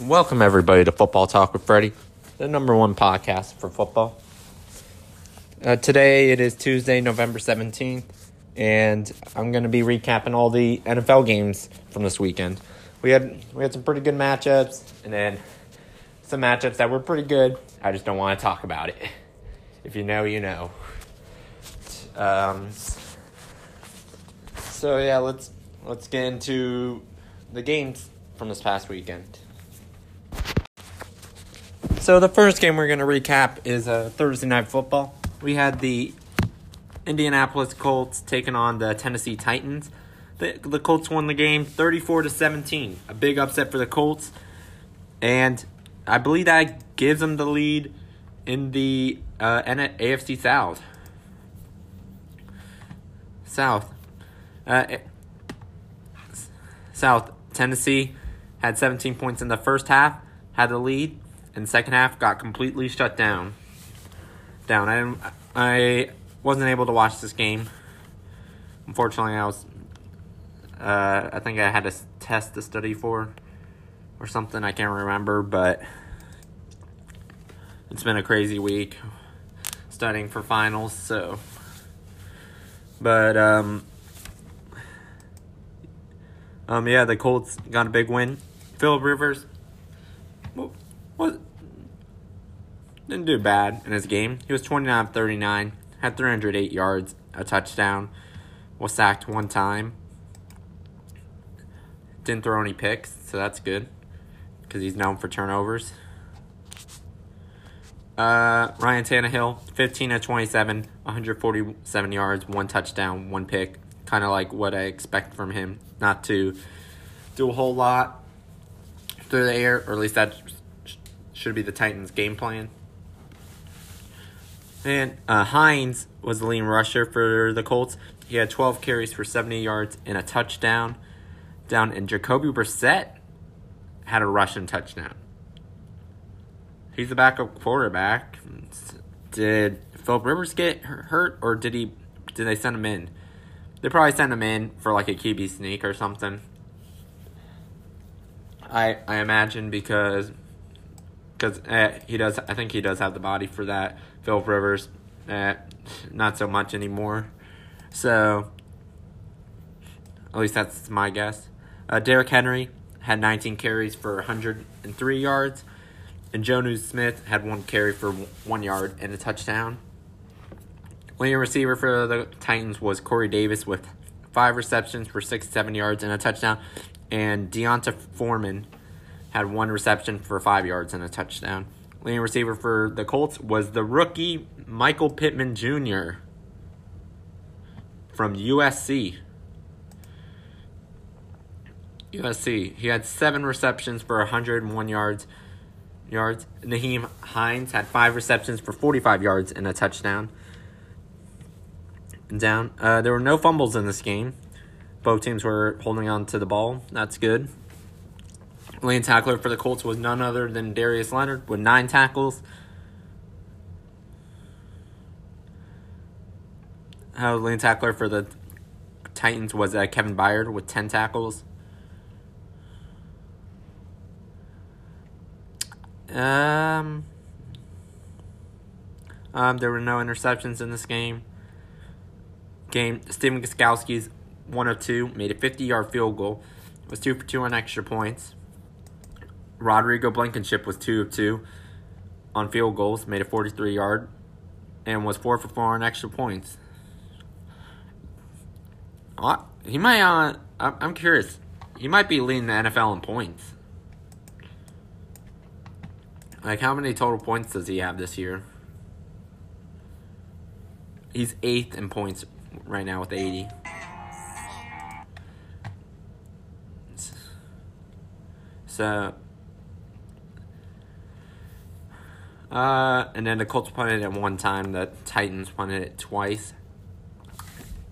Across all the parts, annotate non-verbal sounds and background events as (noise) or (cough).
Welcome, everybody, to Football Talk with Freddie, the number one podcast for football. Uh, today it is Tuesday, November 17th, and I'm going to be recapping all the NFL games from this weekend. We had we had some pretty good matchups, and then some matchups that were pretty good. I just don't want to talk about it. If you know, you know. Um, so yeah, let's let's get into the games from this past weekend. So the first game we're going to recap is uh, Thursday night football. We had the Indianapolis Colts taking on the Tennessee Titans. The, the Colts won the game 34 to 17. A big upset for the Colts. And I believe that gives them the lead in the uh, AFC South. South. Uh, eh, South. Tennessee had 17 points in the first half, had the lead the second half got completely shut down. Down. I I wasn't able to watch this game. Unfortunately, I was. Uh, I think I had a test to study for, or something. I can't remember, but it's been a crazy week studying for finals. So, but um, um, yeah, the Colts got a big win. Philip Rivers, what didn't do bad in his game. He was 29 of 39, had 308 yards, a touchdown, was sacked one time. Didn't throw any picks, so that's good because he's known for turnovers. Uh, Ryan Tannehill, 15 of 27, 147 yards, one touchdown, one pick. Kind of like what I expect from him. Not to do a whole lot through the air, or at least that should be the Titans' game plan. And uh, Hines was the lead rusher for the Colts. He had 12 carries for 70 yards and a touchdown. Down and Jacoby Brissett had a rushing touchdown. He's the backup quarterback. Did Philip Rivers get hurt, or did he? Did they send him in? They probably sent him in for like a QB sneak or something. I I imagine because because uh, he does. I think he does have the body for that. Philip Rivers, uh, not so much anymore. So, at least that's my guess. Uh, Derrick Henry had 19 carries for 103 yards, and Jonnu Smith had one carry for one yard and a touchdown. Leading receiver for the Titans was Corey Davis with five receptions for six, seven yards and a touchdown, and D'Onta Foreman had one reception for five yards and a touchdown. Leading receiver for the Colts was the rookie Michael Pittman Jr. from USC. USC. He had seven receptions for 101 yards. Yards. Nyheim Hines had five receptions for 45 yards and a touchdown. Down. Uh, there were no fumbles in this game. Both teams were holding on to the ball. That's good. Leading tackler for the Colts was none other than Darius Leonard with nine tackles. Uh, leading tackler for the Titans was uh, Kevin Byard with 10 tackles. Um, um, there were no interceptions in this game. Game Stephen Gostkowski's one of two made a 50 yard field goal. Was two for two on extra points. Rodrigo Blankenship was 2 of 2 on field goals, made a 43 yard, and was 4 for 4 on extra points. He might, uh, I'm curious. He might be leading the NFL in points. Like, how many total points does he have this year? He's eighth in points right now with 80. So, uh, and then the Colts punted it one time. The Titans punted it twice.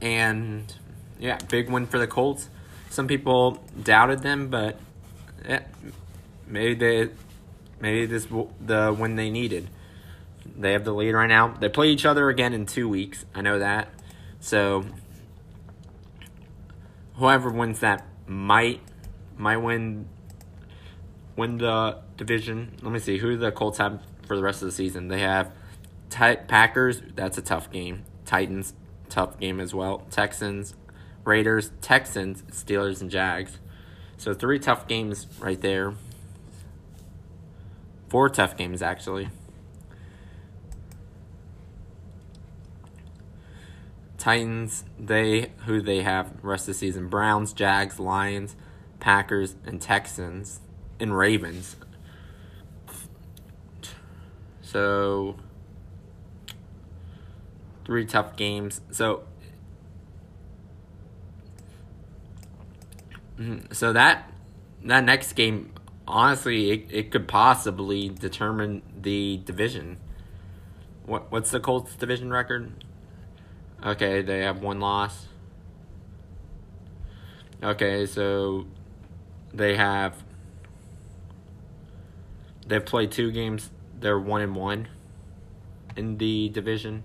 And yeah, big win for the Colts. Some people doubted them, but yeah, maybe they maybe this the win they needed. They have the lead right now. They play each other again in two weeks. I know that. So whoever wins that might might win win the division. Let me see who the Colts have for the rest of the season. They have Ti- Packers. That's a tough game. Titans, tough game as well. Texans, Raiders, Texans, Steelers, and Jags. So three tough games right there. Four tough games actually. Titans, they who they have rest of the season: Browns, Jags, Lions, Packers, and Texans, and Ravens. So three tough games. So mm, so that that next game, honestly, it, it could possibly determine the division. What what's the Colts division record? Okay, they have one loss. Okay, so they have they've played two games. They're one and one in the division.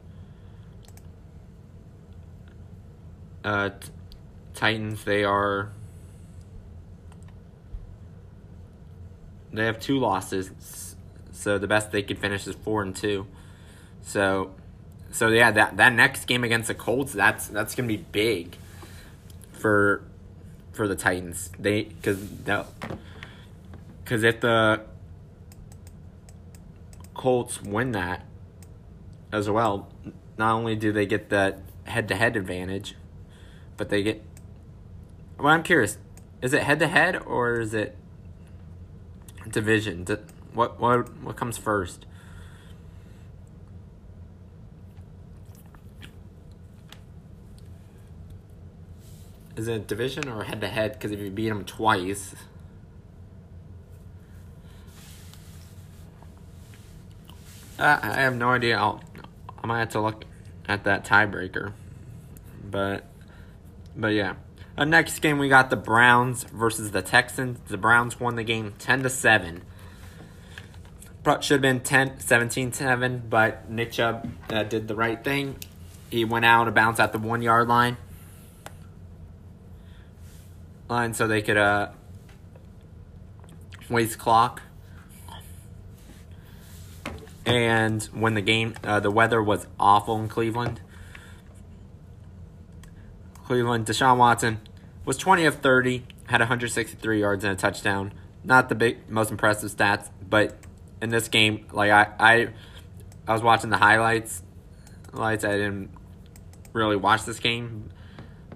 Uh, t- Titans, they are. They have two losses, so the best they could finish is four and two. So, so yeah, that that next game against the Colts, that's that's gonna be big for for the Titans. They because because if the Colts win that as well, not only do they get that head to head advantage, but they get. Well, I'm curious. Is it head to head or is it division? What what what comes first? Is it division or head to head? Because if you beat them twice. I have no idea. I'll, I might have to look at that tiebreaker. But but yeah. Uh, next game we got the Browns versus the Texans. The Browns won the game 10 to 7. Should have been 10 17 7, but Nick Chubb uh, did the right thing. He went out of bounds at the 1 yard line. Line so they could uh waste clock. And when the game, uh, the weather was awful in Cleveland. Cleveland, Deshaun Watson was 20 of 30, had 163 yards and a touchdown. Not the big, most impressive stats, but in this game, like I, I, I was watching the highlights. Highlights. I didn't really watch this game,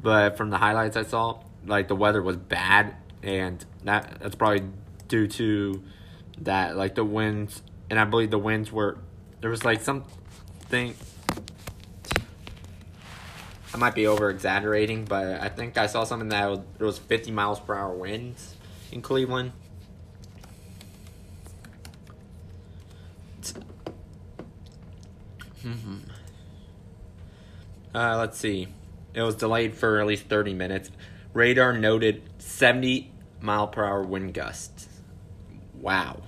but from the highlights I saw, like the weather was bad, and that that's probably due to that, like the winds, and I believe the winds were there was like something I might be over exaggerating, but I think I saw something that it was 50 miles per hour winds in Cleveland. Mm-hmm. Uh, let's see. It was delayed for at least 30 minutes. Radar noted 70 mile per hour wind gusts. Wow.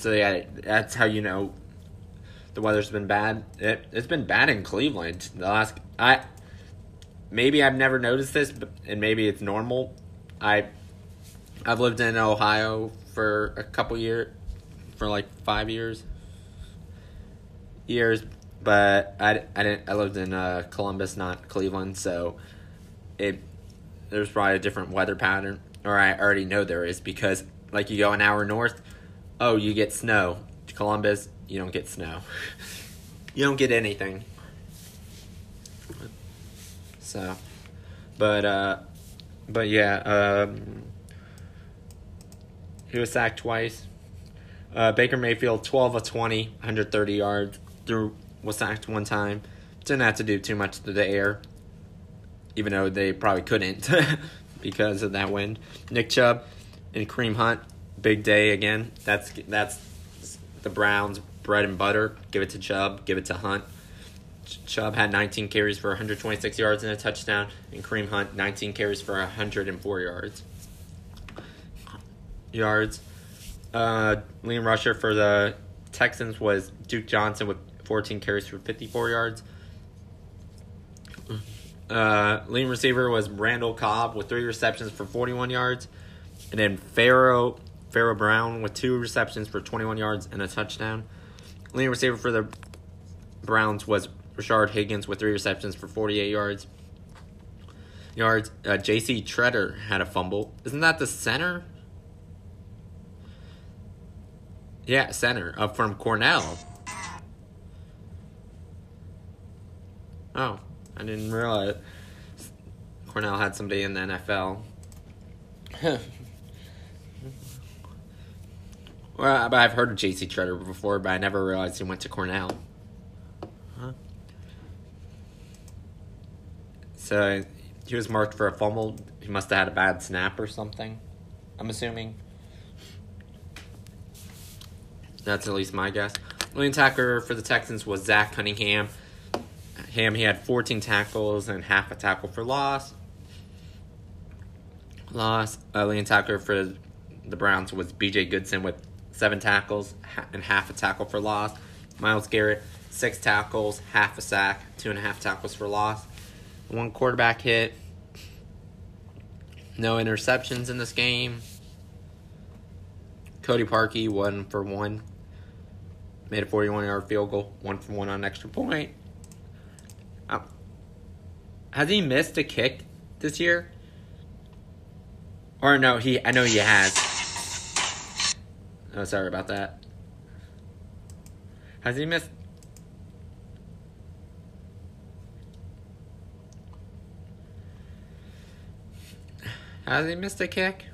So yeah, that's how you know the weather's been bad. It, it's been bad in Cleveland the last. I maybe I've never noticed this, but, and maybe it's normal. I I've lived in Ohio for a couple years, for like five years. Years, but I, I didn't. I lived in uh, Columbus, not Cleveland, so it there's probably a different weather pattern, or I already know there is because like you go an hour north, oh you get snow. Columbus, you don't get snow. (laughs) you don't get anything. So, but uh, but yeah, um, he was sacked twice. Uh, Baker Mayfield, twelve of 20, 130 yards. Threw was sacked one time. Didn't have to do too much to the air, even though they probably couldn't (laughs) because of that wind. Nick Chubb and Kareem Hunt, big day again. That's that's the Browns' bread and butter. Give it to Chubb. Give it to Hunt. Chubb had 19 carries for 126 yards and a touchdown, and Kareem Hunt 19 carries for 104 yards. Yards. Uh, leading rusher for the Texans was Duke Johnson with 14 carries for 54 yards. Uh, leading receiver was Randall Cobb with three receptions for 41 yards, and then Pharaoh Pharaoh Brown with two receptions for 21 yards and a touchdown. Leading receiver for the Browns was Rashard Higgins with three receptions for 48 yards. Yards. Uh, J.C. Tretter had a fumble. Isn't that the center? Yeah, center up from Cornell. Oh, I didn't realize Cornell had somebody in the NFL. (laughs) well, I've heard of J.C. Tretter before, but I never realized he went to Cornell. Huh. So he was marked for a fumble. He must have had a bad snap or something. I'm assuming. That's at least my guess. Leading tackler for the Texans was Zach Cunningham. Ham, he had 14 tackles and half a tackle for loss. Loss. Uh, leading tackler for the Browns was B.J. Goodson with seven tackles and half a tackle for loss. Myles Garrett, six tackles, half a sack, two and a half tackles for loss. One quarterback hit. No interceptions in this game. Cody Parkey, one for one. Made a 41 yard field goal, one for one on extra point. Um, has he missed a kick this year? Or no, he I know he has. Oh, sorry about that. Has he missed Has he missed a kick?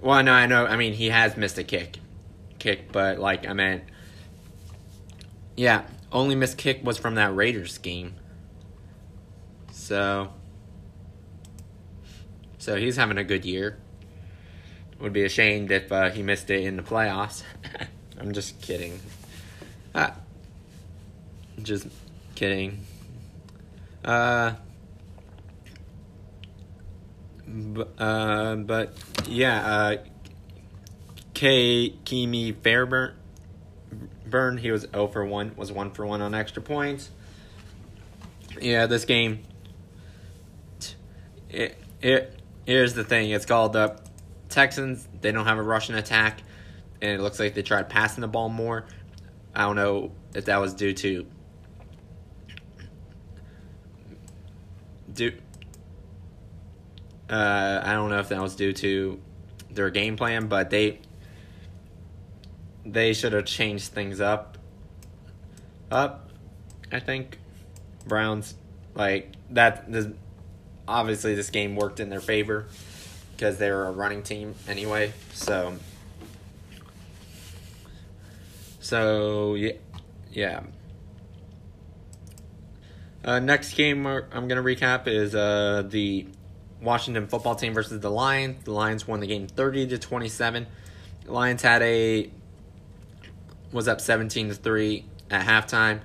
Well, no, I know. I mean, he has missed a kick, kick, but like I meant, yeah, only missed kick was from that Raiders game. So, so he's having a good year. Would be ashamed if uh, he missed it in the playoffs. (laughs) I'm just kidding. Ah, just kidding. Uh, uh, but yeah, uh, K. Ka'imi Fairbairn, Burn, he was 0 for 1, was 1 for 1 on extra points. Yeah, this game, it, it, here's the thing it's called the Texans, they don't have a rushing attack, and it looks like they tried passing the ball more. I don't know if that was due to. Due, uh, I don't know if that was due to their game plan, but they they should have changed things up. Up, I think. Browns like that. This, obviously, this game worked in their favor because they were a running team anyway. So, so yeah, yeah. Uh, next game I'm gonna recap is uh, the Washington football team versus the Lions. The Lions won the game 30 to 27. The Lions had a was up 17 to 3 at halftime,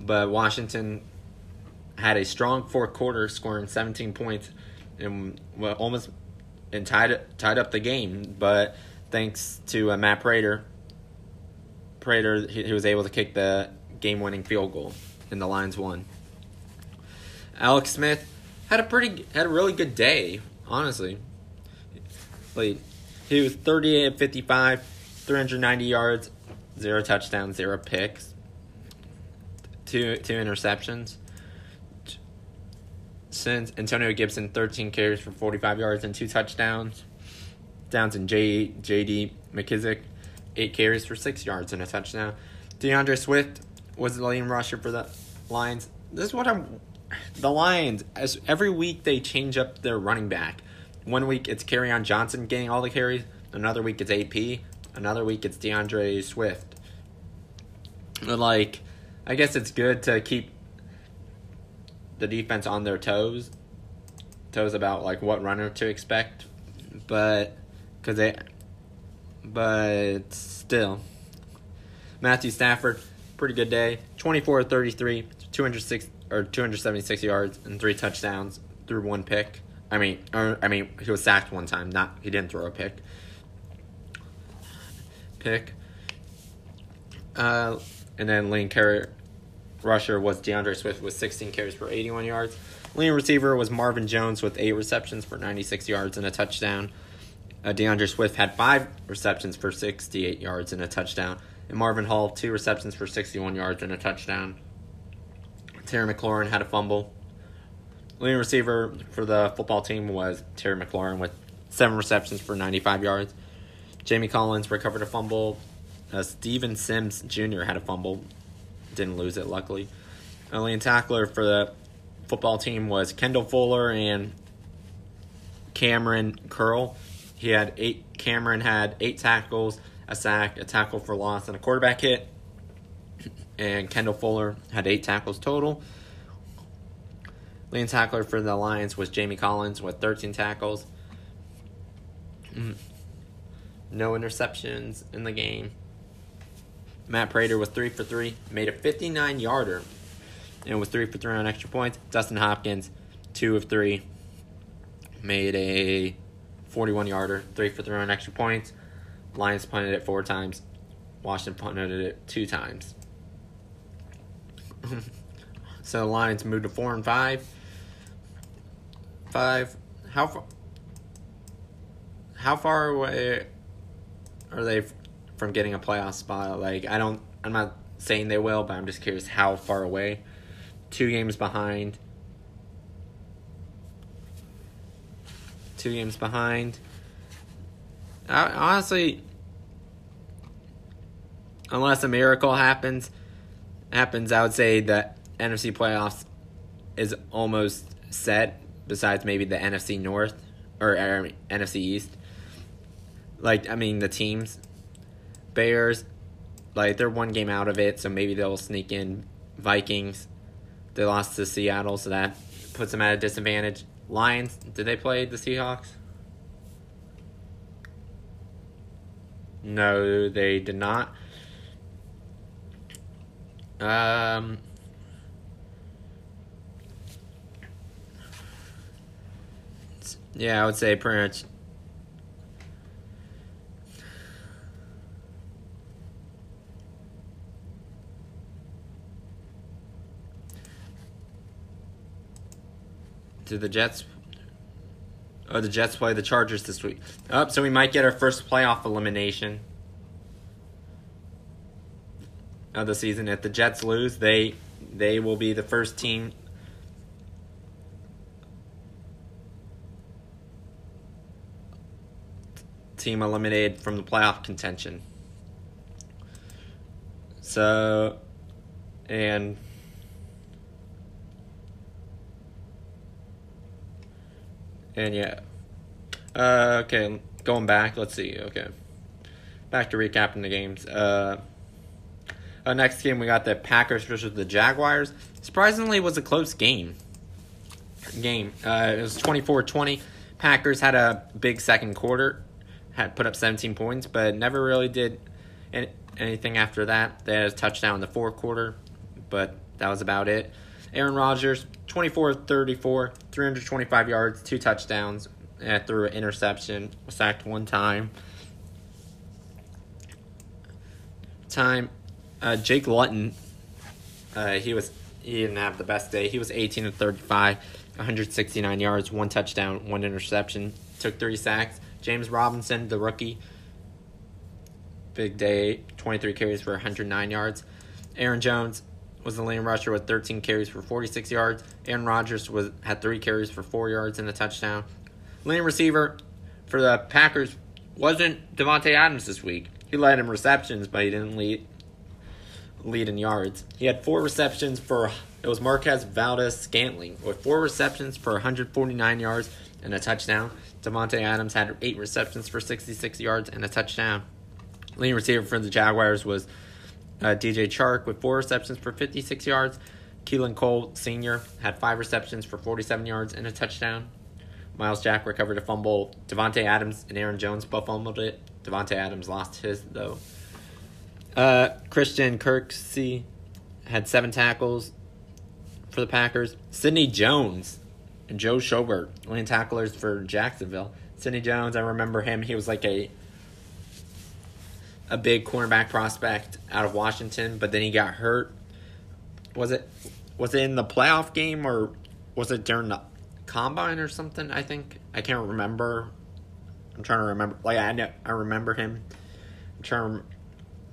but Washington had a strong fourth quarter scoring 17 points and almost and tied tied up the game, but thanks to uh, Matt Prater Prater he, he was able to kick the game-winning field goal and the Lions won. Alex Smith had a pretty had a really good day, honestly. Like he was 38 55, 390 yards, zero touchdowns, zero picks, two two interceptions. Since Antonio Gibson 13 carries for 45 yards and two touchdowns. Downs and J JD McKissic 8 carries for 6 yards and a touchdown. DeAndre Swift was the leading rusher for the Lions. This is what I'm the Lions, as every week they change up their running back. One week it's Kerryon Johnson getting all the carries. Another week it's AP. Another week it's DeAndre Swift. But Like, I guess it's good to keep the defense on their toes, toes about like what runner to expect, but because they, but still, Matthew Stafford, pretty good day, 24 33, 206 or 276 yards and three touchdowns through one pick. I mean, or, I mean, he was sacked one time. Not he didn't throw a pick. Pick. Uh, and then lane carry rusher was DeAndre Swift with 16 carries for 81 yards. Leading receiver was Marvin Jones with eight receptions for 96 yards and a touchdown. Uh, DeAndre Swift had five receptions for 68 yards and a touchdown. And Marvin Hall, two receptions for 61 yards and a touchdown. Terry McLaurin had a fumble. Leading receiver for the football team was Terry McLaurin with seven receptions for 95 yards. Jamie Collins recovered a fumble. Uh, Steven Sims Jr. had a fumble. Didn't lose it, luckily. Leading tackler for the football team was Kendall Fuller and Kamren Curl. He had eight. Kamren had eight tackles, a sack, a tackle for loss, and a quarterback hit. And Kendall Fuller had eight tackles total. Leading tackler for the Lions was Jamie Collins with 13 tackles. Mm. No interceptions in the game. Matt Prater was 3 for 3, made a 59 yarder, and was 3 for 3 on extra points. Dustin Hopkins, 2 of 3, made a 41 yarder, 3 for 3 on extra points. Lions punted it four times. Washington punted it two times. (laughs) so the Lions moved to 4 and 5. 5. How far how far away are they from getting a playoff spot? Like I don't I'm not saying they will, but I'm just curious how far away. Two games behind. Two games behind. I, honestly, unless a miracle happens, happens, I would say that NFC playoffs is almost set. Besides maybe the NFC North or, or NFC East like I mean the teams, Bears, like they're one game out of it, so maybe they'll sneak in. Vikings, they lost to Seattle, so that puts them at a disadvantage. Lions, did they play the Seahawks? No, they did not. Um. Yeah, I would say pretty much Do the Jets? Oh, the Jets play the Chargers this week. Up, oh, so we might get our first playoff elimination of the season. If the Jets lose, they they will be the first team team eliminated from the playoff contention. So, and And yeah. Uh, okay, going back, let's see. Okay. Back to recapping the games. Uh, uh, next game, we got the Packers versus the Jaguars. Surprisingly, was a close game. Game. Uh, it was 24 20. Packers had a big second quarter, had put up 17 points, but never really did any, anything after that. They had a touchdown in the fourth quarter, but that was about it. Aaron Rodgers, 24 34, 325 yards, two touchdowns, and threw an interception, was sacked one time. Time, uh, Jake Luton, uh, he was he didn't have the best day. He was 18 of 35, 169 yards, one touchdown, one interception, took three sacks. James Robinson, the rookie, big day, 23 carries for 109 yards. Aaron Jones, was the leading rusher with 13 carries for 46 yards. Aaron Rodgers was had three carries for four yards and a touchdown. Leading receiver for the Packers wasn't Davante Adams this week. He led in receptions, but he didn't lead lead in yards. He had four receptions for it was Marquez Valdes Scantling with four receptions for 149 yards and a touchdown. Davante Adams had eight receptions for 66 yards and a touchdown. Leading receiver for the Jaguars was uh, DJ Chark with four receptions for 56 yards. Keelan Cole Sr. had five receptions for 47 yards and a touchdown. Myles Jack recovered a fumble. Davante Adams and Aaron Jones both fumbled it. Davante Adams lost his though. Uh, Christian Kirksey had seven tackles for the Packers. Sidney Jones and Joe Schobert, leading tacklers for Jacksonville. Sidney Jones, I remember him. He was like a a big cornerback prospect out of Washington, but then he got hurt. Was it was it in the playoff game or was it during the combine or something? I think I can't remember. I'm trying to remember. Like I know, I remember him. I'm trying to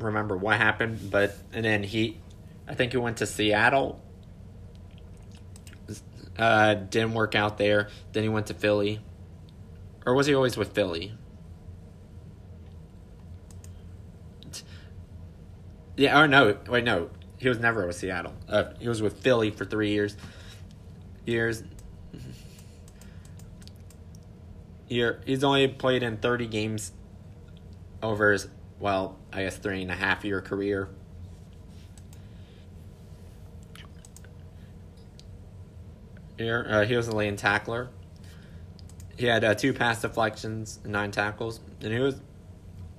remember what happened, but and then he, I think he went to Seattle. Uh, didn't work out there. Then he went to Philly, or was he always with Philly? Yeah. Or no. Wait. No. He was never with Seattle. Uh, he was with Philly for three years. Years. Year. He's only played in thirty games over his well, I guess three and a half year career. Here, uh, he was a lane tackler. He had uh, two pass deflections and nine tackles, and he was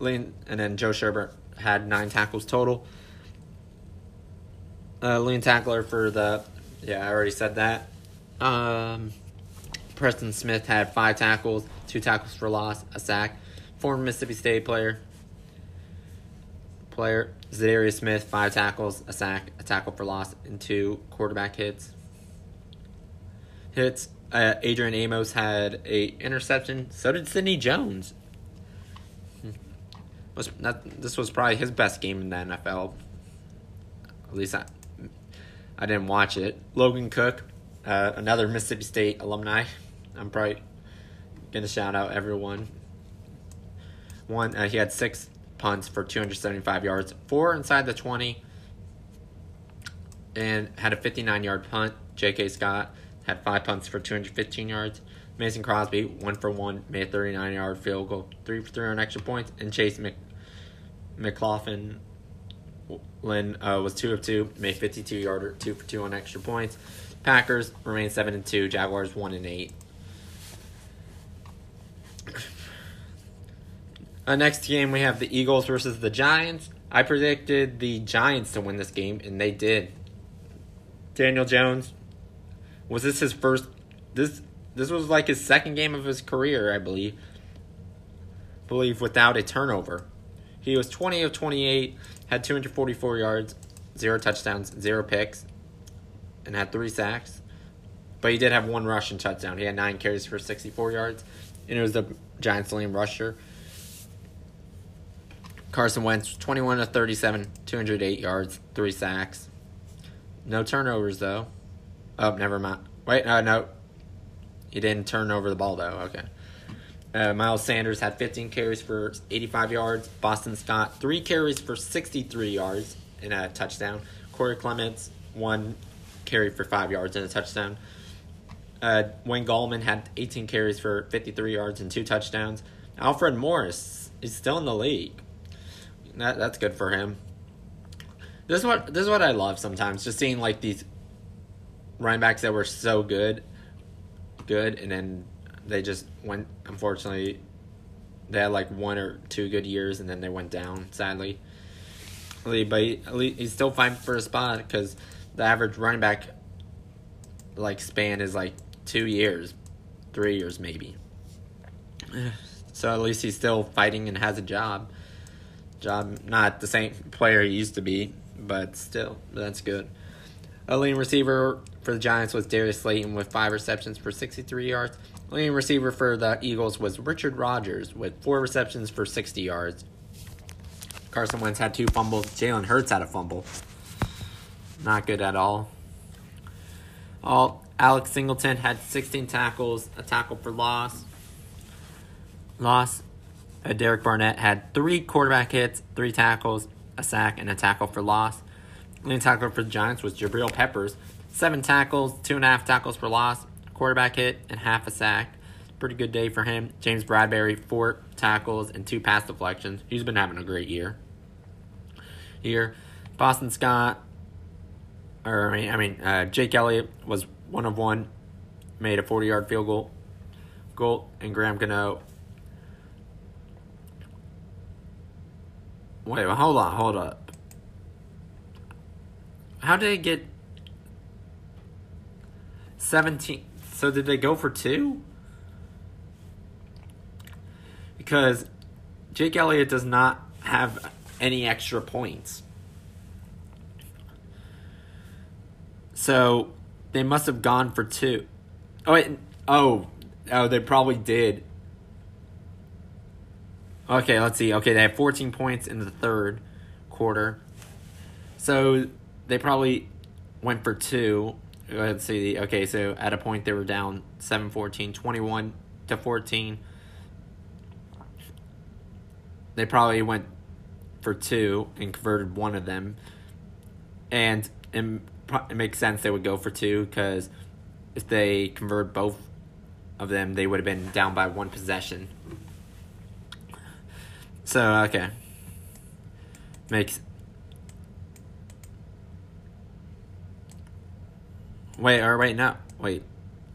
lean. And then Joe Schobert had nine tackles total. Uh, lean tackler for the, yeah, I already said that. Um, Preston Smith had five tackles, two tackles for loss, a sack. Former Mississippi State player. Player Za'Darius Smith, five tackles, a sack, a tackle for loss, and two quarterback hits. Hits. Uh, Adrian Amos had a interception. So did Sidney Jones. Was not, this was probably his best game in the NFL. At least I, I didn't watch it. Logan Cooke, uh, another Mississippi State alumni. I'm probably gonna shout out everyone. One, uh, he had six punts for 275 yards, four inside the 20, and had a 59 yard punt. J.K. Scott had five punts for 215 yards. Mason Crosby, one for one, made a 39 yard field goal, three for three on extra points. And Chase Mc, McLaughlin Lynn uh, was two of two, made 52 yarder, two for two on extra points. Packers remain seven and two. Jaguars one and eight. Uh, next game we have the Eagles versus the Giants. I predicted the Giants to win this game, and they did. Daniel Jones was this his first? This this was like his second game of his career, I believe. Believe without a turnover. He was twenty of twenty eight, had two hundred forty four yards, zero touchdowns, zero picks, and had three sacks. But he did have one rushing touchdown. He had nine carries for sixty four yards, and it was the Giants' leading rusher. Carson Wentz, 21 to 37, 208 yards, three sacks. No turnovers, though. Oh, never mind. Wait, uh, no. He didn't turn over the ball, though. Okay. Uh, Miles Sanders had 15 carries for 85 yards. Boston Scott, three carries for 63 yards and a touchdown. Corey Clements, one carry for five yards and a touchdown. Uh, Wayne Gallman had 18 carries for 53 yards and two touchdowns. Alfred Morris is still in the league. That that's good for him. This is what this is what I love sometimes, just seeing like these running backs that were so good, good, and then they just went. Unfortunately, they had like one or two good years, and then they went down. Sadly, but he, he's still fighting for a spot because the average running back like span is like two years, three years maybe. (sighs) So at least he's still fighting and has a job job. Not the same player he used to be, but still, that's good. A leading receiver for the Giants was Darius Slayton with five receptions for 63 yards. Leading receiver for the Eagles was Richard Rodgers with four receptions for 60 yards. Carson Wentz had two fumbles. Jalen Hurts had a fumble. Not good at all. All Alex Singleton had 16 tackles, a tackle for loss. Loss. Uh, Derek Barnett had three quarterback hits, three tackles, a sack, and a tackle for loss. Leading tackler for the Giants was Jabril Peppers. Seven tackles, two and a half tackles for loss, quarterback hit, and half a sack. Pretty good day for him. James Bradberry, four tackles and two pass deflections. He's been having a great year. Here, Boston Scott, or I mean, I mean uh, Jake Elliott was one of one, made a 40 yard field goal. Goal, and Graham Gano Wait, hold on, hold up. How did it get 17? So did they go for two? Because Jake Elliott does not have any extra points. So they must have gone for two. Oh wait, oh, oh, they probably did. Okay, let's see. Okay, they had 14 points in the third quarter. So they probably went for two. Let's see. Okay, so at a point they were down 7 14, 21 to 14. They probably went for two and converted one of them. And it, it makes sense they would go for two because if they convert both of them, they would have been down by one possession. So, okay. Makes. Wait, or wait, no. Wait.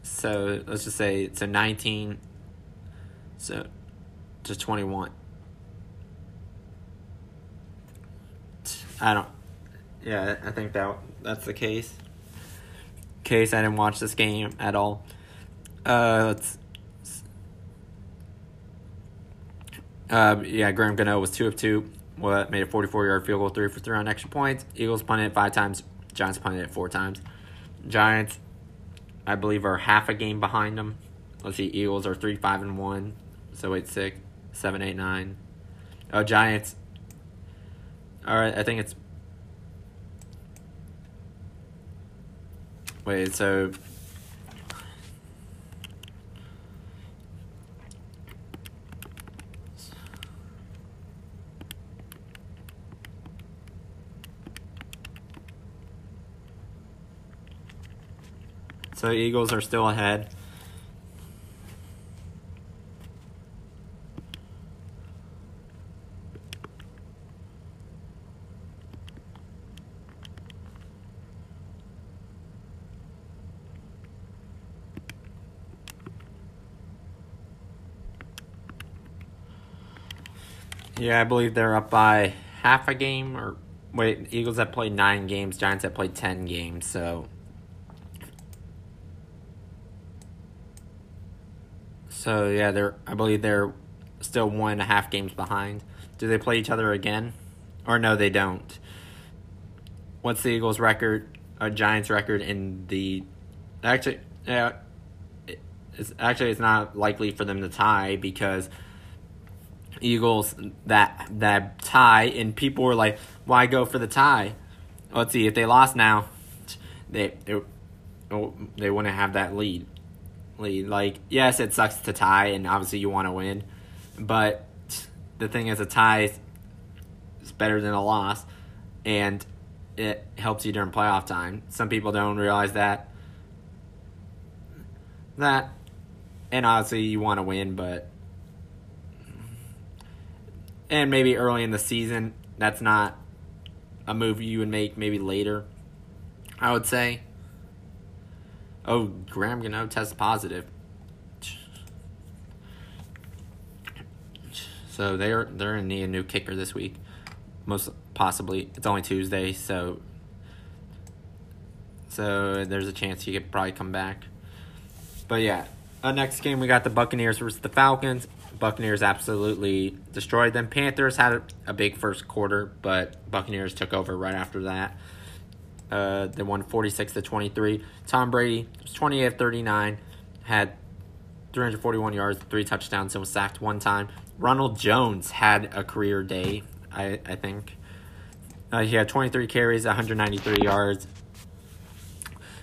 So, let's just say, so 19. So, to 21. I don't. Yeah, I think that that's the case. Case I didn't watch this game at all. Uh, let's. Uh, yeah, Graham Gano was two of two. What made a 44 yard field goal, three for three on extra points. Eagles punted five times. Giants punted it four times. Giants, I believe, are half a game behind them. Let's see, Eagles are three, five, and one. So eight, six, seven, eight, nine. Oh, Giants. All right, I think it's. Wait, so So Eagles are still ahead. Yeah, I believe they're up by half a game or wait, Eagles have played 9 games, Giants have played 10 games, so So yeah, they're I believe they're still one and a half games behind. Do they play each other again? Or no, they don't. What's the Eagles' record? A Giants' record in the actually yeah. It's actually it's not likely for them to tie because Eagles that that tie and people were like, why go for the tie? Let's see if they lost now, they they, oh, they wouldn't have that lead. Like, yes, it sucks to tie, and obviously you want to win, but the thing is, a tie is better than a loss, and it helps you during playoff time. Some people don't realize that. That, and obviously you want to win, but and maybe early in the season, that's not a move you would make. Maybe later, I would say. Oh, Graham Gano test positive. So they're they're in need a new kicker this week. Most possibly, it's only Tuesday, so so there's a chance he could probably come back. But yeah, uh, next game we got the Buccaneers versus the Falcons. Buccaneers absolutely destroyed them. Panthers had a, a big first quarter, but Buccaneers took over right after that. Uh, they won 46 to 23. Tom Brady was 28 39, had 341 yards, three touchdowns, and was sacked one time. Ronald Jones had a career day, I, I think. Uh, he had 23 carries, 193 yards,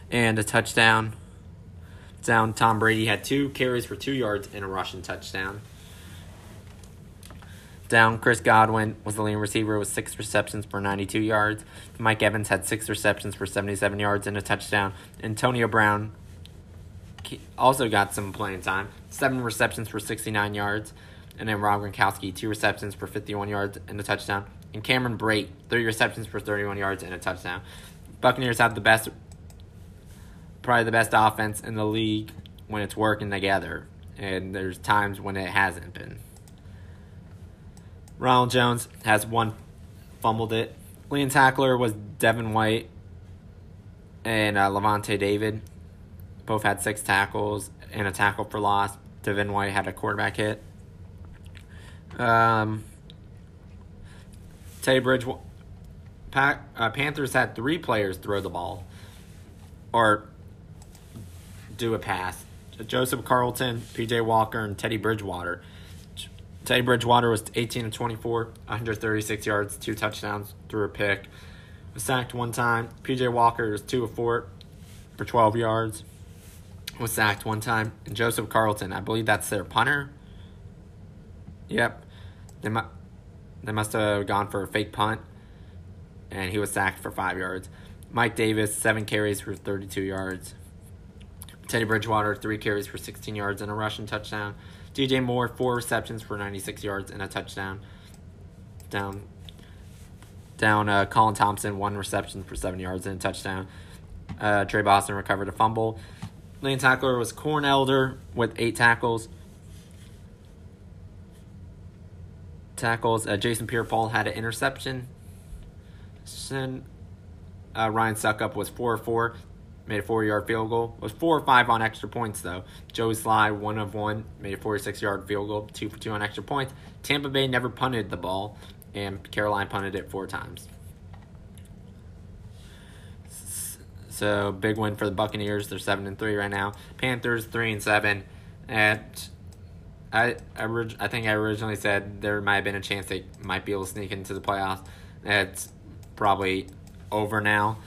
and a touchdown. Down, Tom Brady had two carries for two yards and a rushing touchdown. Down, Chris Godwin was the leading receiver with six receptions for 92 yards. Mike Evans had six receptions for 77 yards and a touchdown. Antonio Brown also got some playing time, seven receptions for 69 yards. And then Rob Gronkowski, two receptions for 51 yards and a touchdown. And Cameron Brate, three receptions for 31 yards and a touchdown. Buccaneers have the best, probably the best offense in the league when it's working together. And there's times when it hasn't been. Ronald Jones has one fumbled it. Leading tackler was Devin White and uh, Lavonte David. Both had six tackles and a tackle for loss. Devin White had a quarterback hit. Um, Teddy Bridge, Pack, uh, Panthers had three players throw the ball or do a pass. Joseph Charlton, PJ Walker, and Teddy Bridgewater. Teddy Bridgewater was 18 of 24, 136 yards, two touchdowns, threw a pick. Was sacked one time. PJ Walker was 2 of 4 for 12 yards. Was sacked one time. And Joseph Charlton, I believe that's their punter. Yep. They, mu- they must have gone for a fake punt. And he was sacked for 5 yards. Mike Davis, 7 carries for 32 yards. Teddy Bridgewater, 3 carries for 16 yards and a rushing touchdown. DJ Moore, four receptions for 96 yards and a touchdown. Down, down. Uh, Colin Thompson, one reception for seven yards and a touchdown. Uh, Tre Boston recovered a fumble. Lane tackler was Corn Elder with eight tackles. Tackles. Uh, Jason Pierre-Paul had an interception. Uh, Ryan Succop was four four made a four yard field goal. It was four or five on extra points though. Joey Slye, one of one, made a 46 yard field goal, two for two on extra points. Tampa Bay never punted the ball, and Carolina punted it four times. So big win for the Buccaneers. They're seven and three right now. Panthers three and seven. At I I, I think I originally said there might have been a chance they might be able to sneak into the playoffs. It's probably over now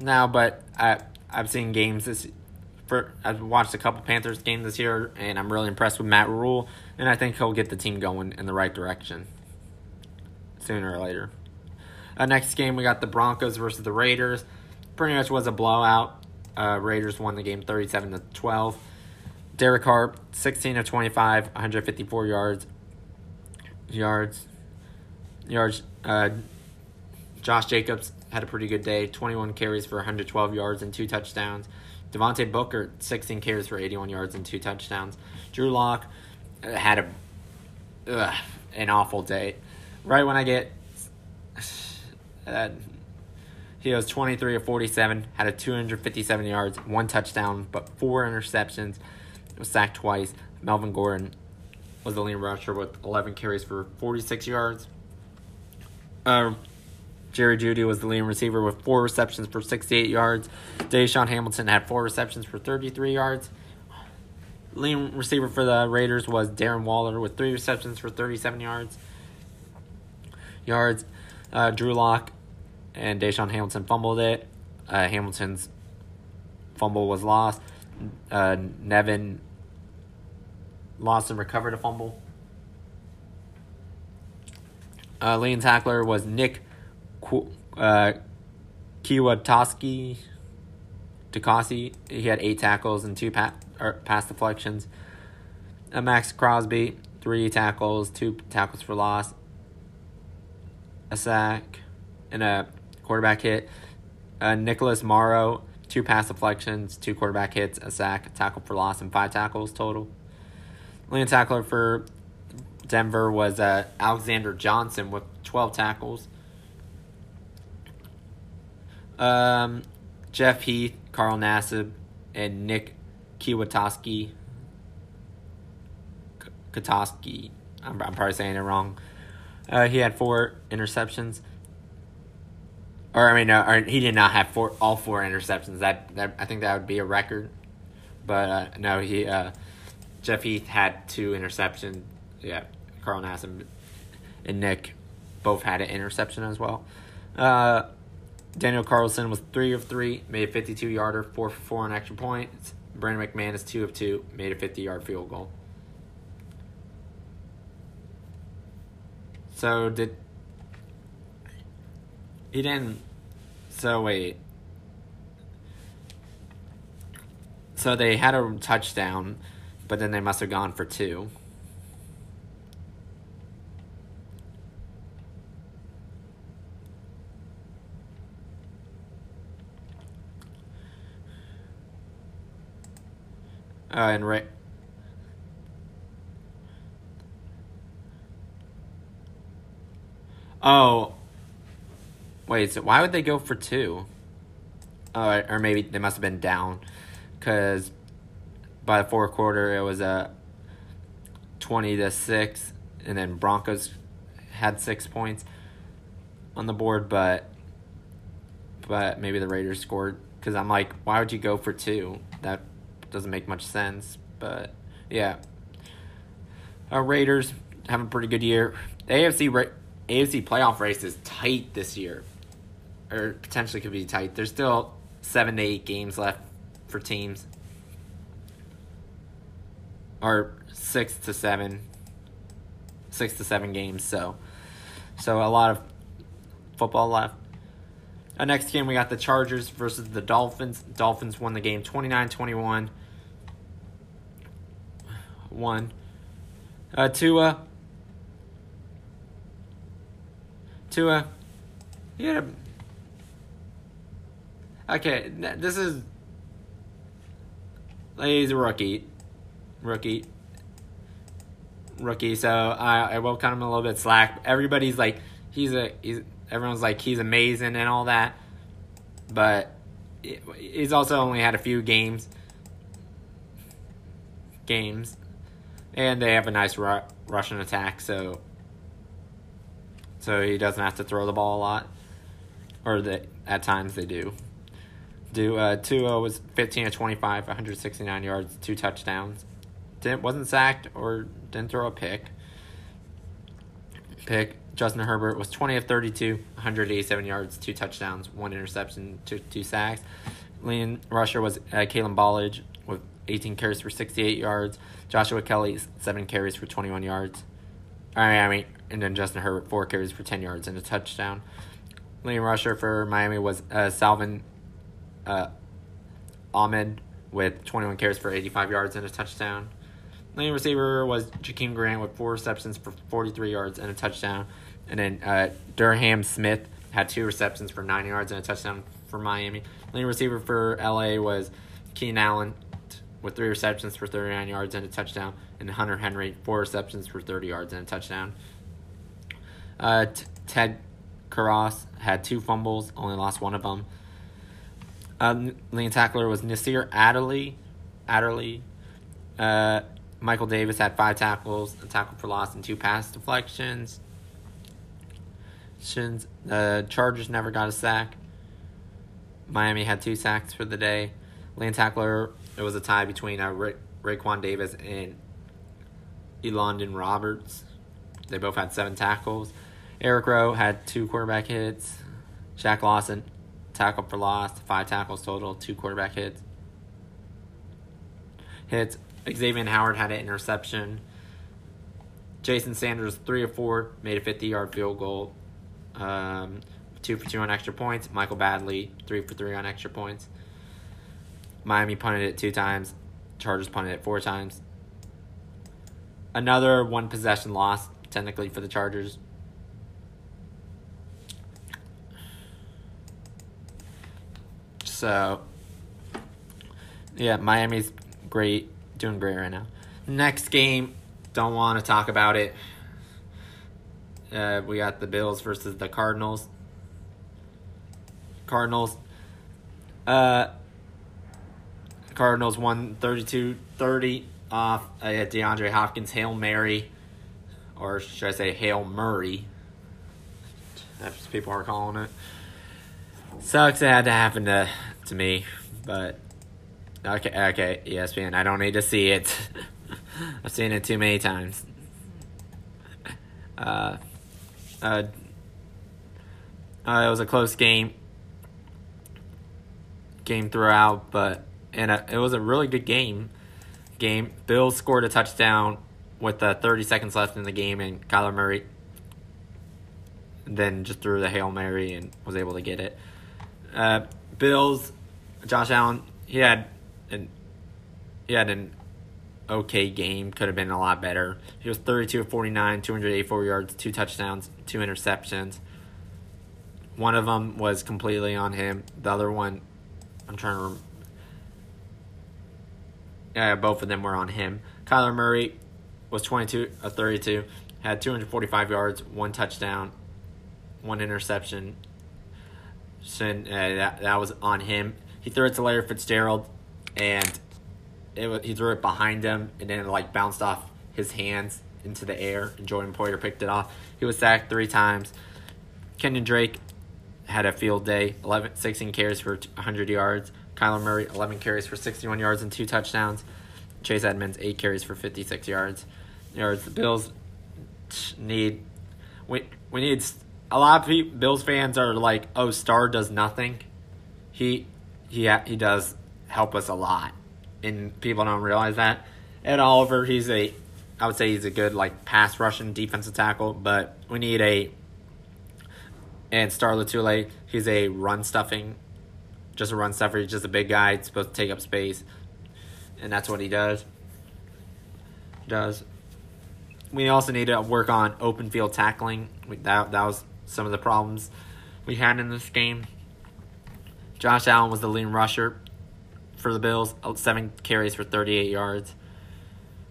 now, but I I've seen games this. For I've watched a couple Panthers games this year, and I'm really impressed with Matt Rhule, and I think he'll get the team going in the right direction sooner or later. Uh, next game, we got the Broncos versus the Raiders. Pretty much was a blowout. Uh, Raiders won the game 37 to 12. Derek Carr, 16 of 25, 154 yards. Yards. Yards. Uh, Josh Jacobs, had a pretty good day 21 carries for 112 yards and two touchdowns. Devontae Booker, 16 carries for 81 yards and two touchdowns. Drew Lock uh, had a ugh, an awful day. Right when I get. (sighs) Uh, he was 23 of 47, had a 257 yards, one touchdown, but four interceptions. Was sacked twice. Melvin Gordon was the lead rusher with 11 carries for 46 yards. Uh, Jerry Jeudy was the leading receiver with four receptions for 68 yards. DaeSean Hamilton had four receptions for 33 yards. Leading receiver for the Raiders was Darren Waller with three receptions for 37 yards. Yards. Uh, Drew Lock and DaeSean Hamilton fumbled it. Uh, Hamilton's fumble was lost. Uh, Nevin lost and recovered a fumble. Uh, leading tackler was Nick uh, Kwiatkoski, Takasi, he had eight tackles and two pa- pass deflections. Uh, Maxx Crosby, three tackles, two tackles for loss, a sack, and a quarterback hit. Uh, Nicholas Morrow, two pass deflections, two quarterback hits, a sack, a tackle for loss, and five tackles total. Leading tackler for Denver was uh, Alexander Johnson with 12 tackles. Um, Jeff Heath, Carl Nassib, and Nick Kwiatkoski. Katoski. I'm, I'm probably saying it wrong. Uh, he had four interceptions. Or I mean, no, or he did not have four all four interceptions. That, that I think that would be a record. But uh, no, he uh, Jeff Heath had two interceptions. Yeah, Carl Nassib and Nick both had an interception as well. Uh, Daniel Carlson was 3 of 3, made a 52 yarder, 4 for 4 on extra points. Brandon McManus 2 of 2, made a 50 yard field goal. So, did. He didn't. So, wait. So, they had a touchdown, but then they must have gone for two. Uh, and right. Oh. Wait, so why would they go for two? Uh, or maybe they must have been down. Because by the fourth quarter, it was a 20 to 6. And then Broncos had six points on the board, but but maybe the Raiders scored because I'm like, why would you go for two? That doesn't make much sense. But yeah, uh, Raiders have a pretty good year. The AFC ra- AFC playoff race is tight this year, or potentially could be tight. There's still seven to eight games left for teams, or six to seven, six to seven games. So, so a lot of football left. Uh, next game, we got the Chargers versus the Dolphins. Dolphins won the game 29 21. One. Uh, Tua. Tua. He had a. Okay, this is. He's a rookie. Rookie. Rookie, so I, I will cut him a little bit slack. Everybody's like, he's a. He's, everyone's like, he's amazing and all that. But he's also only had a few games. Games and they have a nice ru- Russian attack, so so he doesn't have to throw the ball a lot, or that at times they do. Do uh, Tua was fifteen of twenty five, one hundred sixty nine yards, two touchdowns. Didn't wasn't sacked or didn't throw a pick. Pick Justin Herbert was twenty of thirty two, one hundred eighty seven yards, two touchdowns, one interception, two two sacks. Lean rusher was uh, Kalen Ballage 18 carries for 68 yards. Joshua Kelly, 7 carries for 21 yards. I mean, and then Justin Herbert, 4 carries for 10 yards and a touchdown. Leading rusher for Miami was uh, Salvon uh, Ahmed with 21 carries for 85 yards and a touchdown. Leading receiver was Jakeem Grant with 4 receptions for 43 yards and a touchdown. And then uh, Durham Smythe had 2 receptions for 9 yards and a touchdown for Miami. Leading receiver for LA was Keenan Allen with three receptions for 39 yards and a touchdown, and Hunter Henry, four receptions for 30 yards and a touchdown. Uh, Ted Karras had two fumbles, only lost one of them. Uh, lean tackler was Nasir Adderley. Adderley. Uh, Michael Davis had five tackles, a tackle for loss, and two pass deflections. The uh, Chargers never got a sack. Miami had two sacks for the day. Lean tackler it was a tie between uh, Ra- Raekwon Davis and Elandon Roberts. They both had seven tackles. Eric Rowe had two quarterback hits. Shaq Lawson, tackle for loss, five tackles total, two quarterback hits. Hits. Xavier Howard had an interception. Jason Sanders, three or four, made a 50 yard field goal. Um, two for two on extra points. Michael Badgley, three for three on extra points. Miami punted it two times. Chargers punted it four times. Another one possession loss, technically, for the Chargers. So, yeah, Miami's great, doing great right now. Next game, don't want to talk about it. Uh, we got the Bills versus the Cardinals. Cardinals. Uh, Cardinals won 32-30 off a DeAndre Hopkins Hail Mary, or should I say Hail Murray? That's people are calling it. Sucks it had to happen to to me, but okay, okay, ESPN. I don't need to see it. (laughs) I've seen it too many times. Uh, uh, uh, it was a close game. Game throughout, but and a, it was a really good game. Game. Bills scored a touchdown with uh, 30 seconds left in the game, and Kyler Murray then just threw the hail mary and was able to get it. Uh, Bills, Josh Allen, he had an he had an okay game. Could have been a lot better. He was 32 of 49, 284 yards, two touchdowns, two interceptions. One of them was completely on him. The other one, I'm trying to yeah, both of them were on him. Kyler Murray was 22 of 32, had 245 yards, one touchdown, one interception. So, uh, that, that was on him. He threw it to Larry Fitzgerald, and it was, he threw it behind him, and then it like bounced off his hands into the air, and Jordan Poyer picked it off. He was sacked three times. Kenyon Drake had a field day, 11, 16 carries for 100 yards. Kyler Murray, 11 carries for 61 yards and two touchdowns. Chase Edmonds, 8 carries for 56 yards. yards. The Bills need we we need a lot of people, Bills fans are like, "Oh, Star does nothing." He he he does help us a lot, and people don't realize that. Ed Oliver, he's a I would say he's a good like pass rushing defensive tackle, but we need a and Star Lotulelei, he's a run stuffing, just a run stuffer. He's just a big guy. He's supposed to take up space, and that's what he does. Does. We also need to work on open field tackling. That that was some of the problems we had in this game. Josh Allen was the lead rusher for the Bills, uh, seven carries for 38 yards.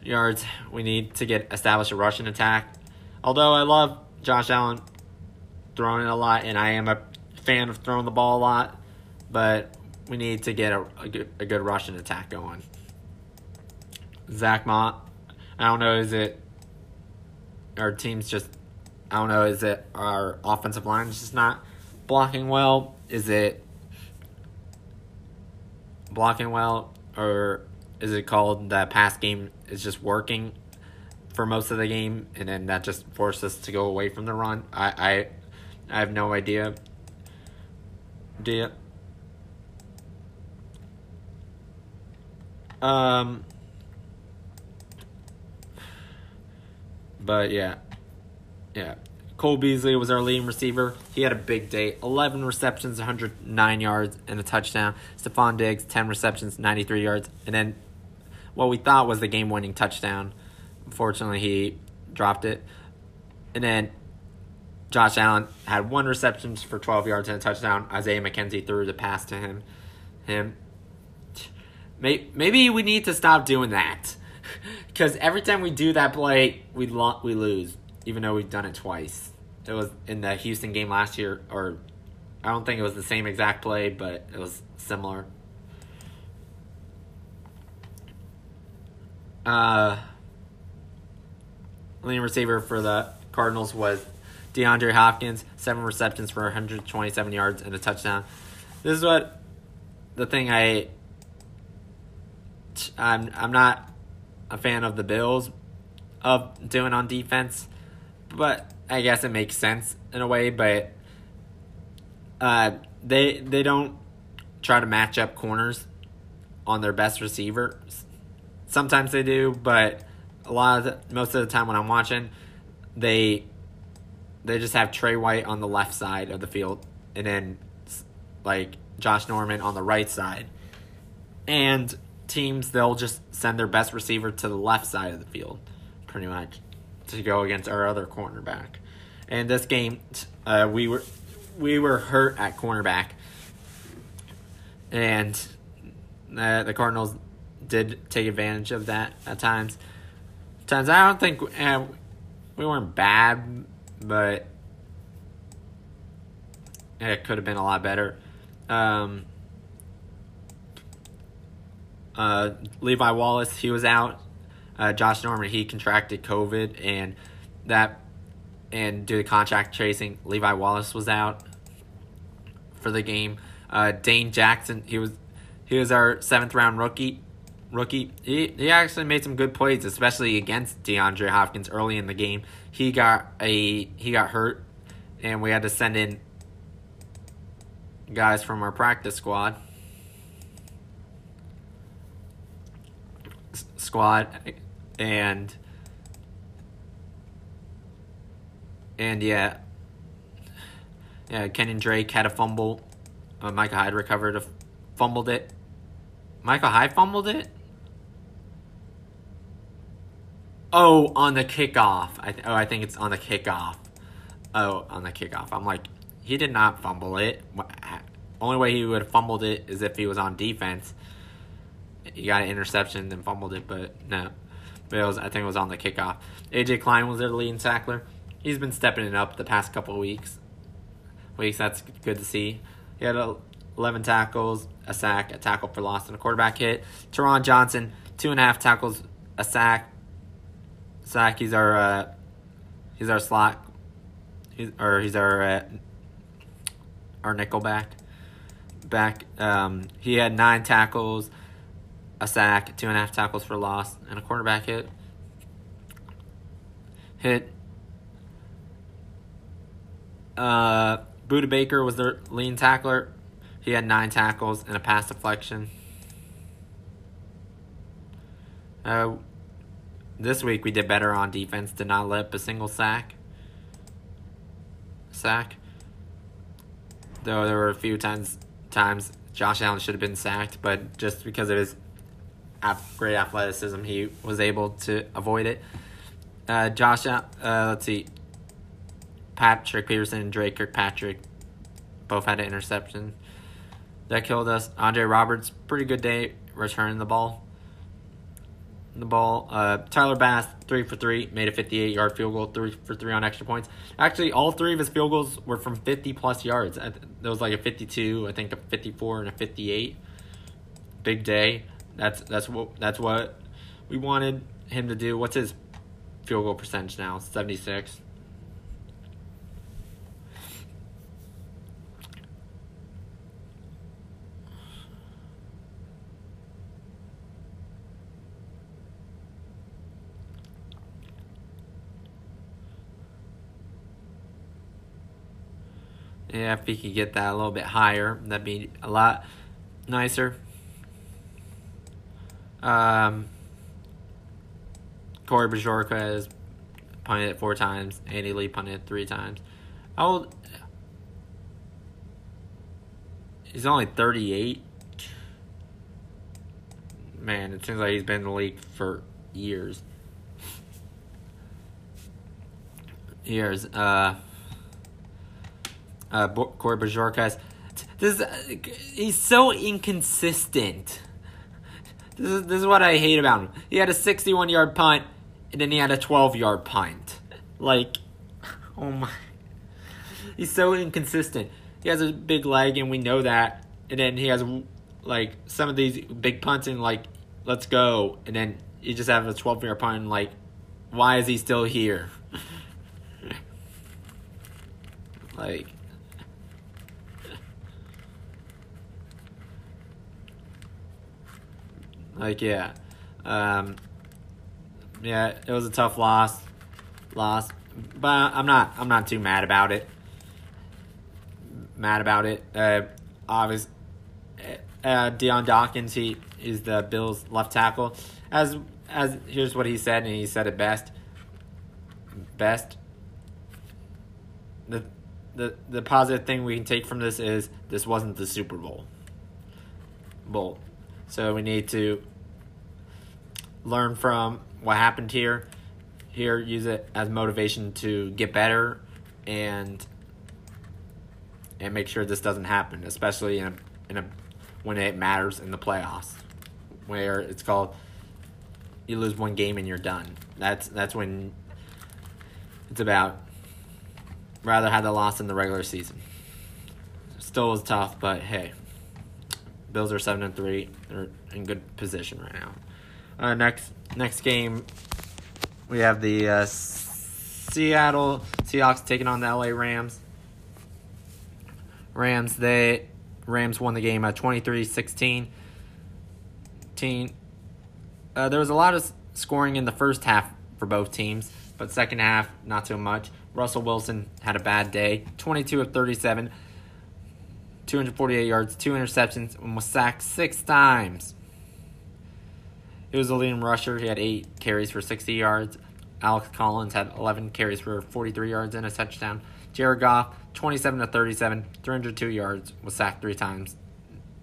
Yards. We need to get established a rushing attack. Although I love Josh Allen throwing it a lot, and I am a fan of throwing the ball a lot, but we need to get a, a, good, a good rushing attack going. Zach Mott, I don't know, is it our team's just, I don't know, is it our offensive line is just not blocking well? Is it blocking well, or is it called that pass game is just working for most of the game, and then that just forces us to go away from the run? I, I I have no idea. Do you? Um, but yeah, yeah. Cole Beasley was our leading receiver. He had a big day 11 receptions, 109 yards, and a touchdown. Stefon Diggs, 10 receptions, 93 yards. And then what we thought was the game winning touchdown. Unfortunately, he dropped it. And then Josh Allen had one reception for 12 yards and a touchdown. Isaiah McKenzie threw the pass to him. Him. Maybe we need to stop doing that. (laughs) Because every time we do that play, we lo- we lose, even though we've done it twice. It was in the Houston game last year, or I don't think it was the same exact play, but it was similar. Uh, leading receiver for the Cardinals was DeAndre Hopkins, seven receptions for 127 yards and a touchdown. This is what the thing I I'm I'm not a fan of the Bills of doing on defense, but I guess it makes sense in a way. But uh, they they don't try to match up corners on their best receiver. Sometimes they do, but a lot of the, most of the time when I'm watching, they they just have Trey White on the left side of the field, and then like Josh Norman on the right side. And teams they'll just send their best receiver to the left side of the field, pretty much, to go against our other cornerback. And this game, uh, we were we were hurt at cornerback, and uh, the Cardinals did take advantage of that at times. Times I don't think uh, we weren't bad but it could have been a lot better. Um, uh, Levi Wallace, he was out. Uh, Josh Norman, he contracted COVID, and that and due to contract tracing, Levi Wallace was out for the game. Uh, Dane Jackson, he was he was our seventh round rookie. Rookie, he, he actually made some good plays, especially against DeAndre Hopkins early in the game he got a he got hurt, and we had to send in guys from our practice squad. Squad, and and yeah, yeah. Kenyon Drake had a fumble. Uh, Hyde recovered, a, fumbled it. Micah Hyde fumbled it. Oh, on the kickoff. I th- oh, I think it's on the kickoff. Oh, on the kickoff. I'm like, he did not fumble it. Only way he would have fumbled it is if he was on defense. He got an interception, then fumbled it, but no. But it was, I think it was on the kickoff. AJ Klein was their leading tackler. He's been stepping it up the past couple weeks. Weeks, that's good to see. He had 11 tackles, a sack, a tackle for loss, and a quarterback hit. Taron Johnson, two and a half tackles, a sack, sack. He's our uh, he's our slot. He's or he's our uh, our nickel back. Back. Um, he had nine tackles, a sack, two and a half tackles for loss, and a quarterback hit. Hit Uh, Budda Baker was their lean tackler. He had nine tackles and a pass deflection. Uh, this week we did better on defense. Did not let up a single sack. Sack. Though there were a few times times Josh Allen should have been sacked, but just because of his great athleticism, he was able to avoid it. Uh, Josh, uh, let's see. Patrick Peterson and Dre Kirkpatrick both had an interception that killed us. Andre Roberts, pretty good day returning the ball. The ball. Uh, Tyler Bass, three for three, made a 58 yard field goal, three for three on extra points. Actually, all three of his field goals were from 50 plus yards. There was like a 52, I think a 54, and a 58. Big day. That's that's what that's what we wanted him to do. What's his field goal percentage now? 76. Yeah, if he could get that a little bit higher, that'd be a lot nicer. Um, Corey Bojorquez has punted it four times. Andy Lee punted it three times. How old? He's only 38. Man, it seems like he's been in the league for years. Years. Uh, uh, Corey Bojorquez. This he's so inconsistent. This is this is what I hate about him. He had a 61 yard punt, and then he had a 12 yard punt. Like, (laughs) oh my, he's so inconsistent. He has a big leg, and we know that. And then he has like some of these big punts, and like, let's go. And then you just have a 12 yard punt, and like, why is he still here? (laughs) like Like yeah, um, yeah, it was a tough loss, loss, but I'm not I'm not too mad about it. Mad about it. Uh, obviously, uh, Dion Dawkins he is the Bills left tackle. As as here's what he said, and he said it best. Best. The the the positive thing we can take from this is this wasn't the Super Bowl. Bowl. So we need to learn from what happened here. Here, use it as motivation to get better and and make sure this doesn't happen, especially in a, in a when it matters in the playoffs, where it's called you lose one game and you're done. That's that's when it's about rather have the loss in the regular season. Still was tough, but hey. Bills are seven and three. They're in good position right now. Uh, next next game, we have the uh, Seattle Seahawks taking on the LA Rams. Rams they Rams won the game at 23-16. Uh, there was a lot of scoring in the first half for both teams, but second half not so much. Russell Wilson had a bad day, 22 of 37, 248 yards, two interceptions, and was sacked six times. He was the leading rusher. He had eight carries for 60 yards. Alex Collins had 11 carries for 43 yards and a touchdown. Jared Goff, 27 to 37, 302 yards, was sacked three times,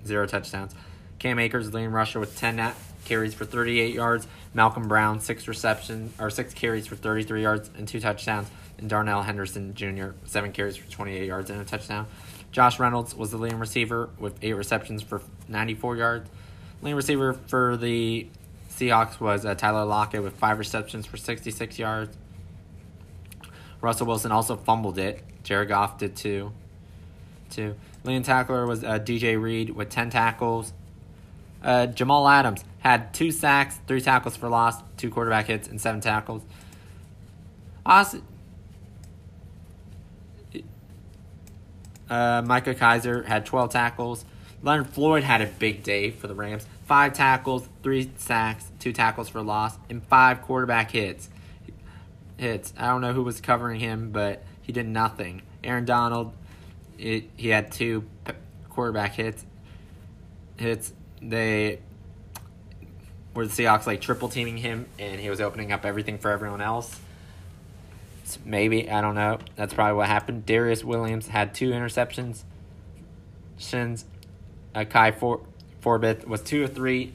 zero touchdowns. Cam Akers, leading rusher, with 10 carries for 38 yards. Malcolm Brown, six reception or six carries for 33 yards and two touchdowns. And Darrell Henderson Jr., seven carries for 28 yards and a touchdown. Josh Reynolds was the leading receiver with eight receptions for 94 yards. Leading receiver for the Seahawks was uh, Tyler Lockett with five receptions for 66 yards. Russell Wilson also fumbled it. Jared Goff did too. Two. Leading tackler was uh, DJ Reed with 10 tackles. Uh, Jamal Adams had two sacks, three tackles for loss, two quarterback hits, and seven tackles. Austin, Uh, Micah Kiser had 12 tackles. Leonard Floyd had a big day for the Rams. Five tackles, three sacks, two tackles for loss, and five quarterback hits. Hits. I don't know who was covering him, but he did nothing. Aaron Donald, it, he had two quarterback hits. Hits. They were the Seahawks like triple teaming him, and he was opening up everything for everyone else. Maybe I don't know. That's probably what happened. Darious Williams had two interceptions. Shins, uh, Kai For- Forbath was two or three,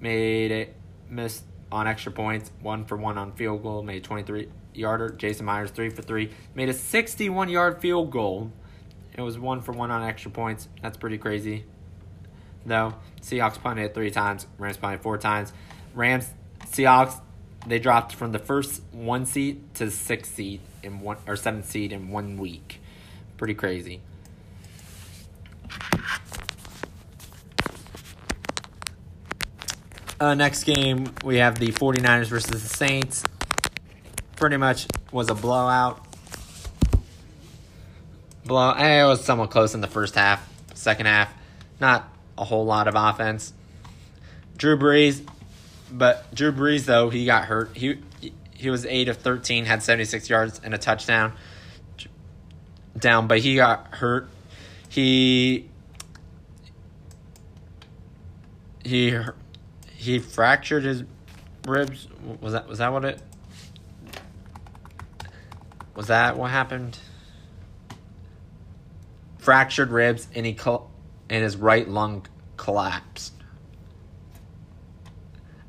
made it missed on extra points, one for one on field goal, made 23 yarder. Jason Myers three for three, made a 61 yard field goal. It was one for one on extra points. That's pretty crazy. Though Seahawks punted three times, Rams punted four times. Rams Seahawks they dropped from the first one seed to sixth seed in one or seventh seed in one week. Pretty crazy. Uh, next game, we have the 49ers versus the Saints. Pretty much was a blowout. Blow. Eh, it was somewhat close in the first half. Second half, not a whole lot of offense. Drew Brees, but Drew Brees though he got hurt. He he was eight of thirteen, had seventy six yards and a touchdown. Down, but he got hurt. He he he fractured his ribs. Was that was that what it? Was that what happened? Fractured ribs, and he col- and his right lung collapsed.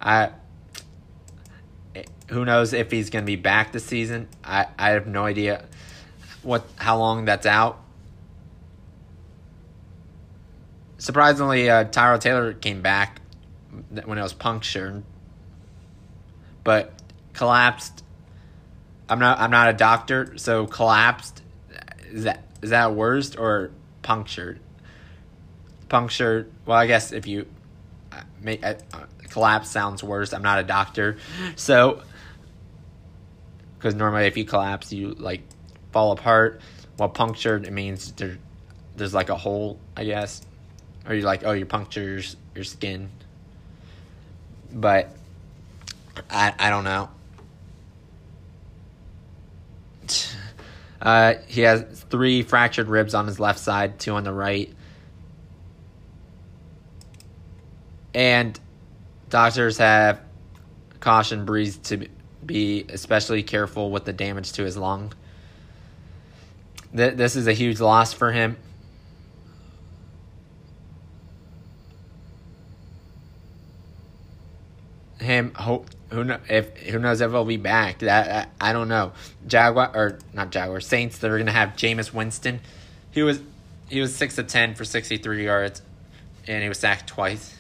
I who knows if he's going to be back this season. I, I have no idea what how long that's out. Surprisingly, uh, Taylor came back when it was punctured, but collapsed. I'm not I'm not a doctor, so collapsed is that is that worst or punctured? Punctured. Well, I guess if you make uh, collapse sounds worse. I'm not a doctor, so because normally if you collapse, you like fall apart. Well, punctured it means there, there's like a hole, I guess, or you're like, oh, you puncture your, your skin. But I I don't know. Uh, he has three fractured ribs on his left side, two on the right. And doctors have cautioned Brees to be especially careful with the damage to his lung. This is a huge loss for him. Him, hope who know if who knows if he'll be back. That I, I don't know. Jaguar or not Jaguar Saints. They're gonna have Jameis Winston. He was he was six of ten for sixty three yards, and he was sacked twice.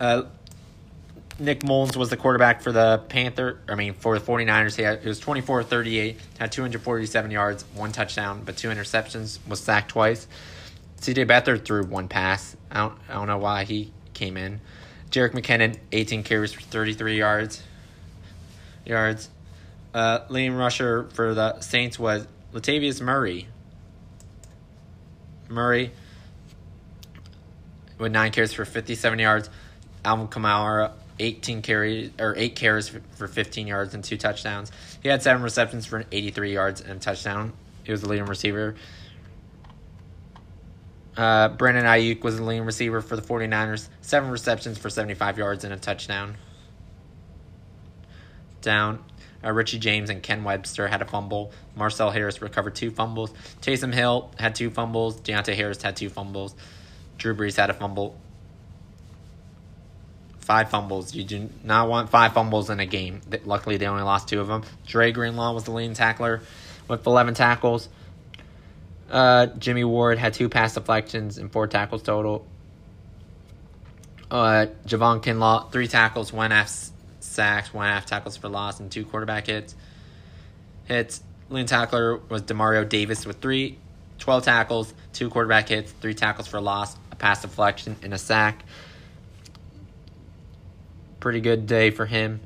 Uh, Nick Mullens was the quarterback for the Panther. I mean, for the 49ers, he, had, he was 24 38, had 247 yards, one touchdown, but two interceptions, was sacked twice. CJ Beathard threw one pass. I don't, I don't know why he came in. Jerick McKinnon, 18 carries for 33 yards. Yards. Uh, leading rusher for the Saints was Latavius Murray. Murray with nine carries for 57 yards. Alvin Kamara, 18 carries or eight carries for 15 yards and two touchdowns. He had seven receptions for 83 yards and touchdown. He was the leading receiver. Uh, Brandon Aiyuk was the leading receiver for the 49ers. Seven receptions for 75 yards and a touchdown. Down. Uh, Richie James and Ken Webster had a fumble. Marcel Harris recovered two fumbles. Taysom Hill had two fumbles. Deonte Harris had two fumbles. Drew Brees had a fumble. Five fumbles. You do not want five fumbles in a game. Luckily, they only lost two of them. Dre Greenlaw was the leading tackler with 11 tackles. Uh, Jimmy Ward had two pass deflections and four tackles total. Uh, Javon Kinlaw, three tackles, one half sacks, one half tackles for loss, and two quarterback hits. Hits. Leading tackler was Demario Davis with three, 12 tackles, two quarterback hits, three tackles for loss, a pass deflection, and a sack. Pretty good day for him.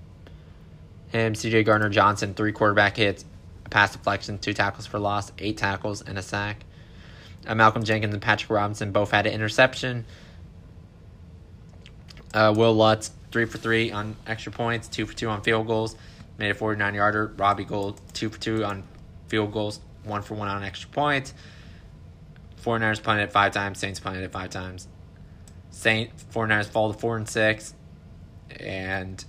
Him, CJ Gardner Johnson, three quarterback hits, a pass deflection, two tackles for loss, eight tackles, and a sack. Uh, Malcolm Jenkins and Patrick Robinson both had an interception. Uh, Wil Lutz, three for three on extra points, two for two on field goals, made a 49 yarder. Robbie Gould, two for two on field goals, one for one on extra points. 49ers punted it five times, Saints punted it five times. Saint 49ers fall to four and six, and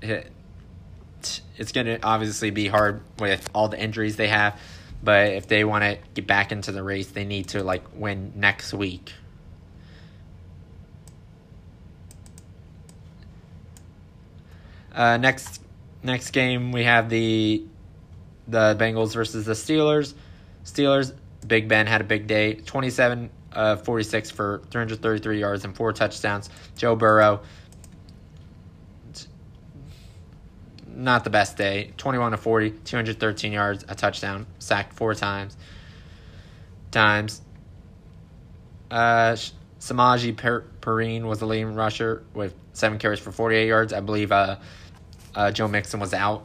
it, it's going to obviously be hard with all the injuries they have. But if they want to get back into the race, they need to like win next week. Uh, next next game we have the the Bengals versus the Steelers. Steelers Big Ben had a big day. 27 uh, 46 for 333 yards and four touchdowns. Joe Burrow not the best day. 21 to 40, 213 yards, a touchdown, sacked four times. Times. Uh, Samaje Perine was the leading rusher with seven carries for 48 yards. I believe uh, uh, Joe Mixon was out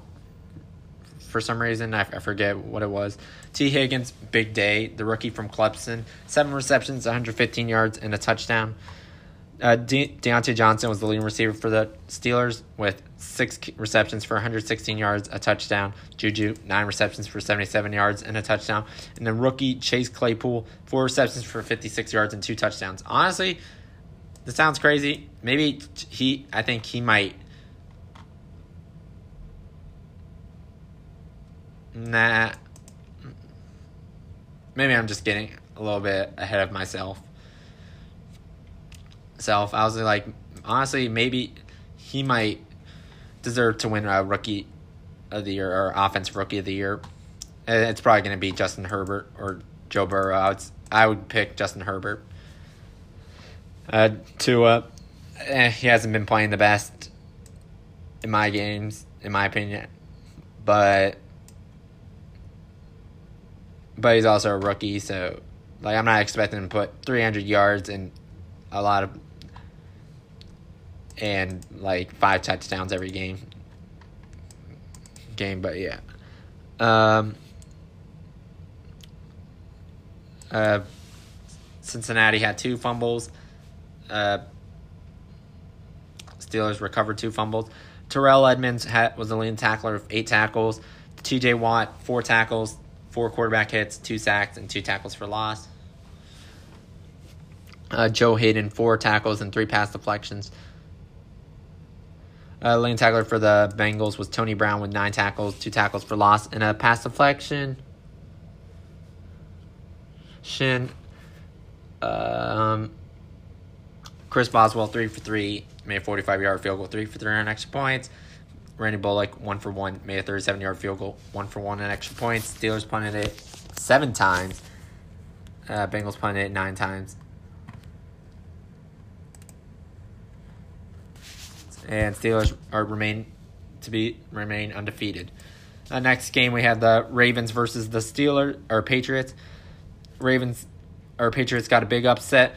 for some reason. I, I forget what it was. Tee Higgins, big day. The rookie from Clemson, seven receptions, 115 yards, and a touchdown. Uh, De- Diontae Johnson was the leading receiver for the Steelers with six receptions for 116 yards, a touchdown. Juju, nine receptions for 77 yards and a touchdown. And then rookie Chase Claypool, four receptions for 56 yards and two touchdowns. Honestly, this sounds crazy. Maybe he, I think he might. Nah. Maybe I'm just getting a little bit ahead of myself self. I was like, honestly, maybe he might deserve to win a rookie of the year or offensive rookie of the year. It's probably going to be Justin Herbert or Joe Burrow. I would, I would pick Justin Herbert. Uh, Tua, eh, he hasn't been playing the best in my games, in my opinion, but but he's also a rookie, so like I'm not expecting him to put 300 yards and a lot of and like five touchdowns every game. Game, but yeah. Um, uh, Cincinnati had two fumbles. Uh, Steelers recovered two fumbles. Terrell Edmunds had, was the leading tackler of eight tackles. T.J. Watt four tackles, four quarterback hits, two sacks, and two tackles for loss. Uh, Joe Haden, four tackles and three pass deflections. Uh, lane tackler for the Bengals was Tony Brown with nine tackles, two tackles for loss, and a pass deflection. Shin. Um, Chris Boswell, three for three, made a 45 yard field goal, three for three on extra points. Randy Bullock, one for one, made a 37 yard field goal, one for one on extra points. Steelers punted it seven times. Uh, Bengals punted it nine times. And Steelers are remain to be remain undefeated. Uh, next game we have the Ravens versus the Steelers or Patriots. Ravens or Patriots got a big upset.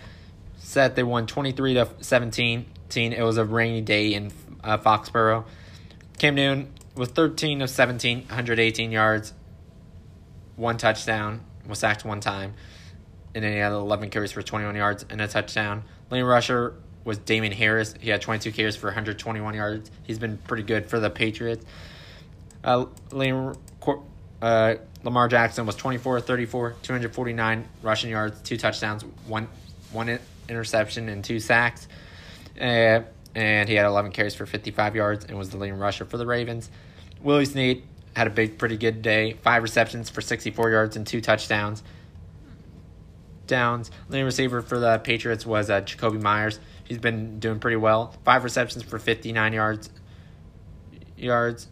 Set they won twenty three to seventeen. It was a rainy day in uh, Foxborough. Cam Newton was thirteen of 17, 118 yards, one touchdown, was sacked one time, and then he had eleven carries for twenty one yards and a touchdown. Lane Rusher was Damien Harris. He had 22 carries for 121 yards. He's been pretty good for the Patriots. Uh, uh, Lamar Jackson was 24 34, 249 rushing yards, two touchdowns, one one interception, and two sacks. Uh, and he had 11 carries for 55 yards and was the leading rusher for the Ravens. Willie Snead had a big, pretty good day. Five receptions for 64 yards and two touchdowns. Downs. Leading receiver for the Patriots was uh, Jakobi Meyers. He's been doing pretty well. Five receptions for 59 yards. Yards.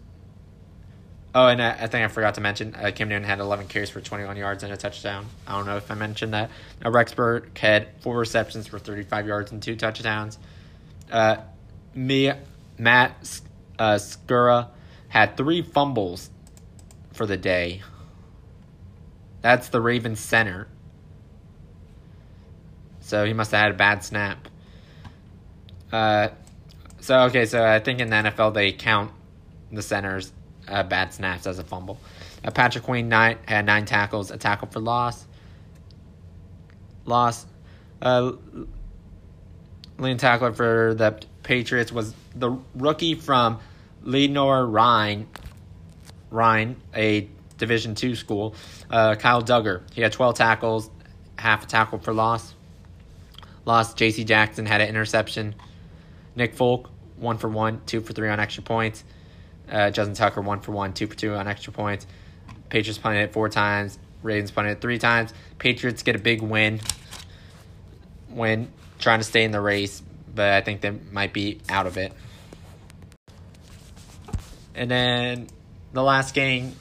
Oh, and I, I think I forgot to mention uh, Cam Newton had 11 carries for 21 yards and a touchdown. I don't know if I mentioned that. Uh, Rex Burkhead had four receptions for 35 yards and two touchdowns. Uh, me, Matt uh, Skura had three fumbles for the day. That's the Ravens center. So he must have had a bad snap. Uh, so okay, so I think in the NFL they count the centers uh, bad snaps as a fumble. Uh, Patrick Queen nine had nine tackles, a tackle for loss. Loss. Uh, leading tackler for the Patriots was the rookie from Lenoir Rhyne. Rhyne, a Division two school. Uh, Kyle Dugger, he had 12 tackles, half a tackle for loss. Lost. J.C. Jackson had an interception. Nick Folk, one for one, two for three on extra points. Uh, Justin Tucker, one for one, two for two on extra points. Patriots punted it four times. Ravens punted it three times. Patriots get a big win. Win, trying to stay in the race, but I think they might be out of it. And then the last game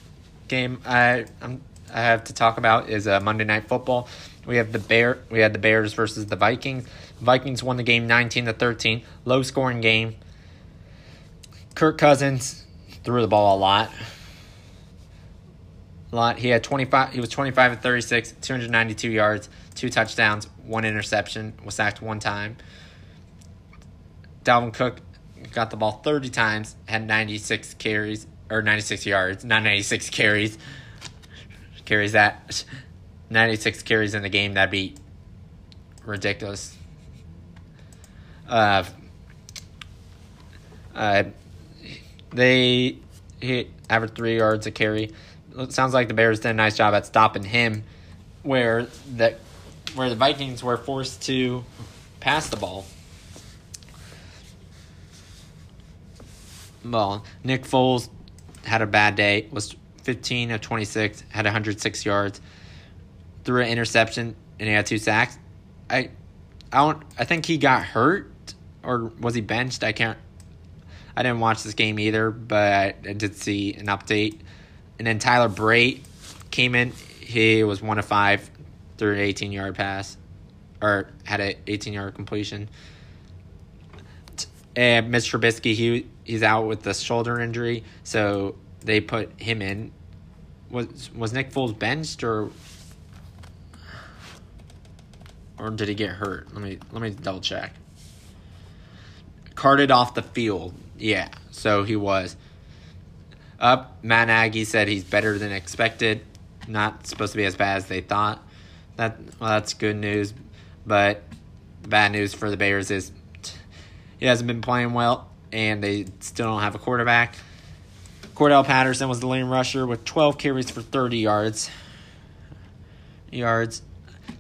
game I I'm, I have to talk about is uh, Monday Night Football. We have the Bear we had the Bears versus the Vikings. Vikings won the game 19 to 13, low scoring game. Kirk Cousins threw the ball a lot. A lot. He had 25 he was 25 and 36, 292 yards, two touchdowns, one interception, was sacked one time. Dalvin Cook got the ball 30 times, had 96 carries or 96 yards, not 96 (laughs) carries. Carries that 96 carries in the game, that'd be ridiculous. Uh, uh, they hit average three yards a carry. It sounds like the Bears did a nice job at stopping him, where that where the Vikings were forced to pass the ball. Well, Nick Foles had a bad day. Was 15 of 26, had 106 yards, threw an interception, and he had two sacks. I, I don't. I think he got hurt, or was he benched? I can't. I didn't watch this game either, but I, did see an update. And then Tyler Bray came in. He was one of five, through an 18 yard pass, or had an 18 yard completion. And eh, Mr. Trubisky, he he's out with the shoulder injury, so they put him in. Was was Nick Foles benched or or did he get hurt? Let me let me double check. Carted off the field. Yeah, so he was. Up, Matt Nagy said he's better than expected. Not supposed to be as bad as they thought. That well, that's good news. But the bad news for the Bears is he hasn't been playing well, and they still don't have a quarterback. Cordarrelle Patterson was the leading rusher with 12 carries for 30 yards. Yards.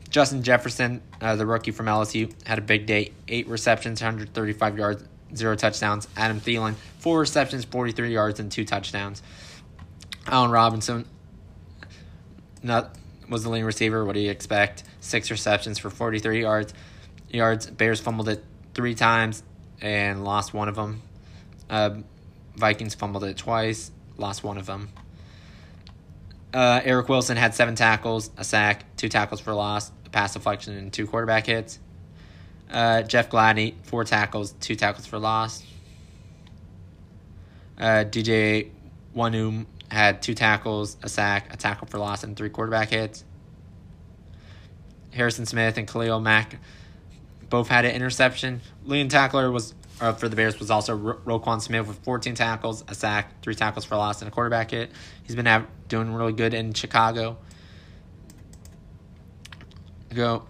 Justin Jefferson, uh, the rookie from LSU, had a big day. Eight receptions, 135 yards, zero touchdowns. Adam Thielen, four receptions, 43 yards, and two touchdowns. Allen Robinson not, was the leading receiver. What do you expect? Six receptions for 43 yards. Yards. Bears fumbled it three times and lost one of them. Uh, Vikings fumbled it twice, lost one of them. Uh, Eric Wilson had seven tackles, a sack, two tackles for loss, pass deflection, and two quarterback hits. Uh, Jeff Gladney, four tackles, two tackles for loss. Uh, DJ Wonnum had two tackles, a sack, a tackle for loss, and three quarterback hits. Harrison Smith and Khalil Mack both had an interception. Leading tackler was uh, for the Bears was also Ro- Roquan Smith with 14 tackles, a sack, three tackles for loss, and a quarterback hit. He's been doing really good in Chicago. Go.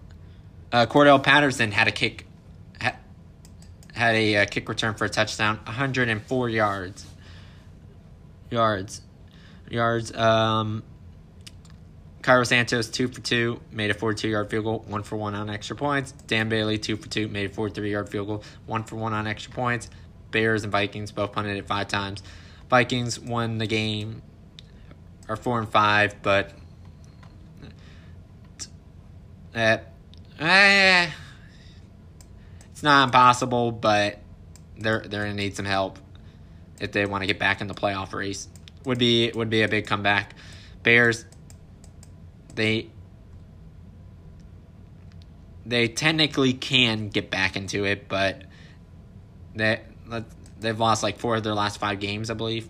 Uh, Cordarrelle Patterson had a kick, ha, had a uh, kick return for a touchdown, 104 yards. Yards, yards. Um, Cairo Santos, two for two, made a 42 yard field goal, one for one on extra points. Dan Bailey, two for two, made a 43 yard field goal, one for one on extra points. Bears and Vikings both punted it five times. Vikings won the game, are four and five, but uh, eh, it's not impossible, but they're they're gonna need some help if they want to get back in the playoff race. Would be would be a big comeback. Bears they they technically can get back into it, but they they've lost like four of their last five games, I believe.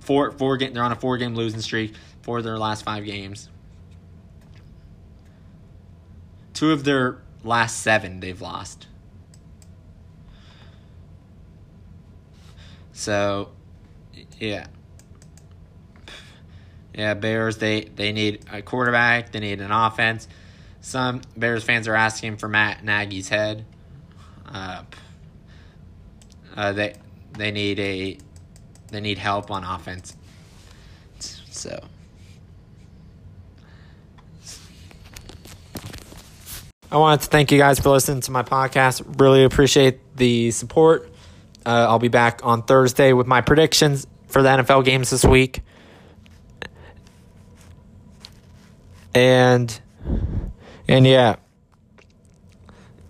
Four four game, they're on a four game losing streak. Four of their last five games. Two of their last seven they've lost. So, yeah. Yeah, Bears they they need a quarterback, they need an offense. Some Bears fans are asking for Matt Nagy's head. Uh, uh, they they need a they need help on offense. So, I wanted to thank you guys for listening to my podcast. Really appreciate the support. Uh, I'll be back on Thursday with my predictions for the NFL games this week. And and yeah.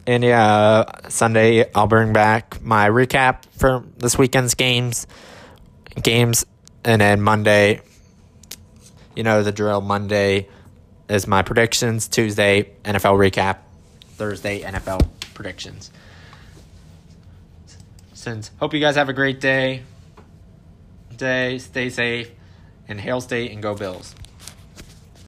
And yeah, uh, Sunday I'll bring back my recap for this weekend's games games and then Monday you know the drill Monday is my predictions, Tuesday NFL recap, Thursday NFL predictions. Since hope you guys have a great day. Day, stay safe and hail state and go Bills.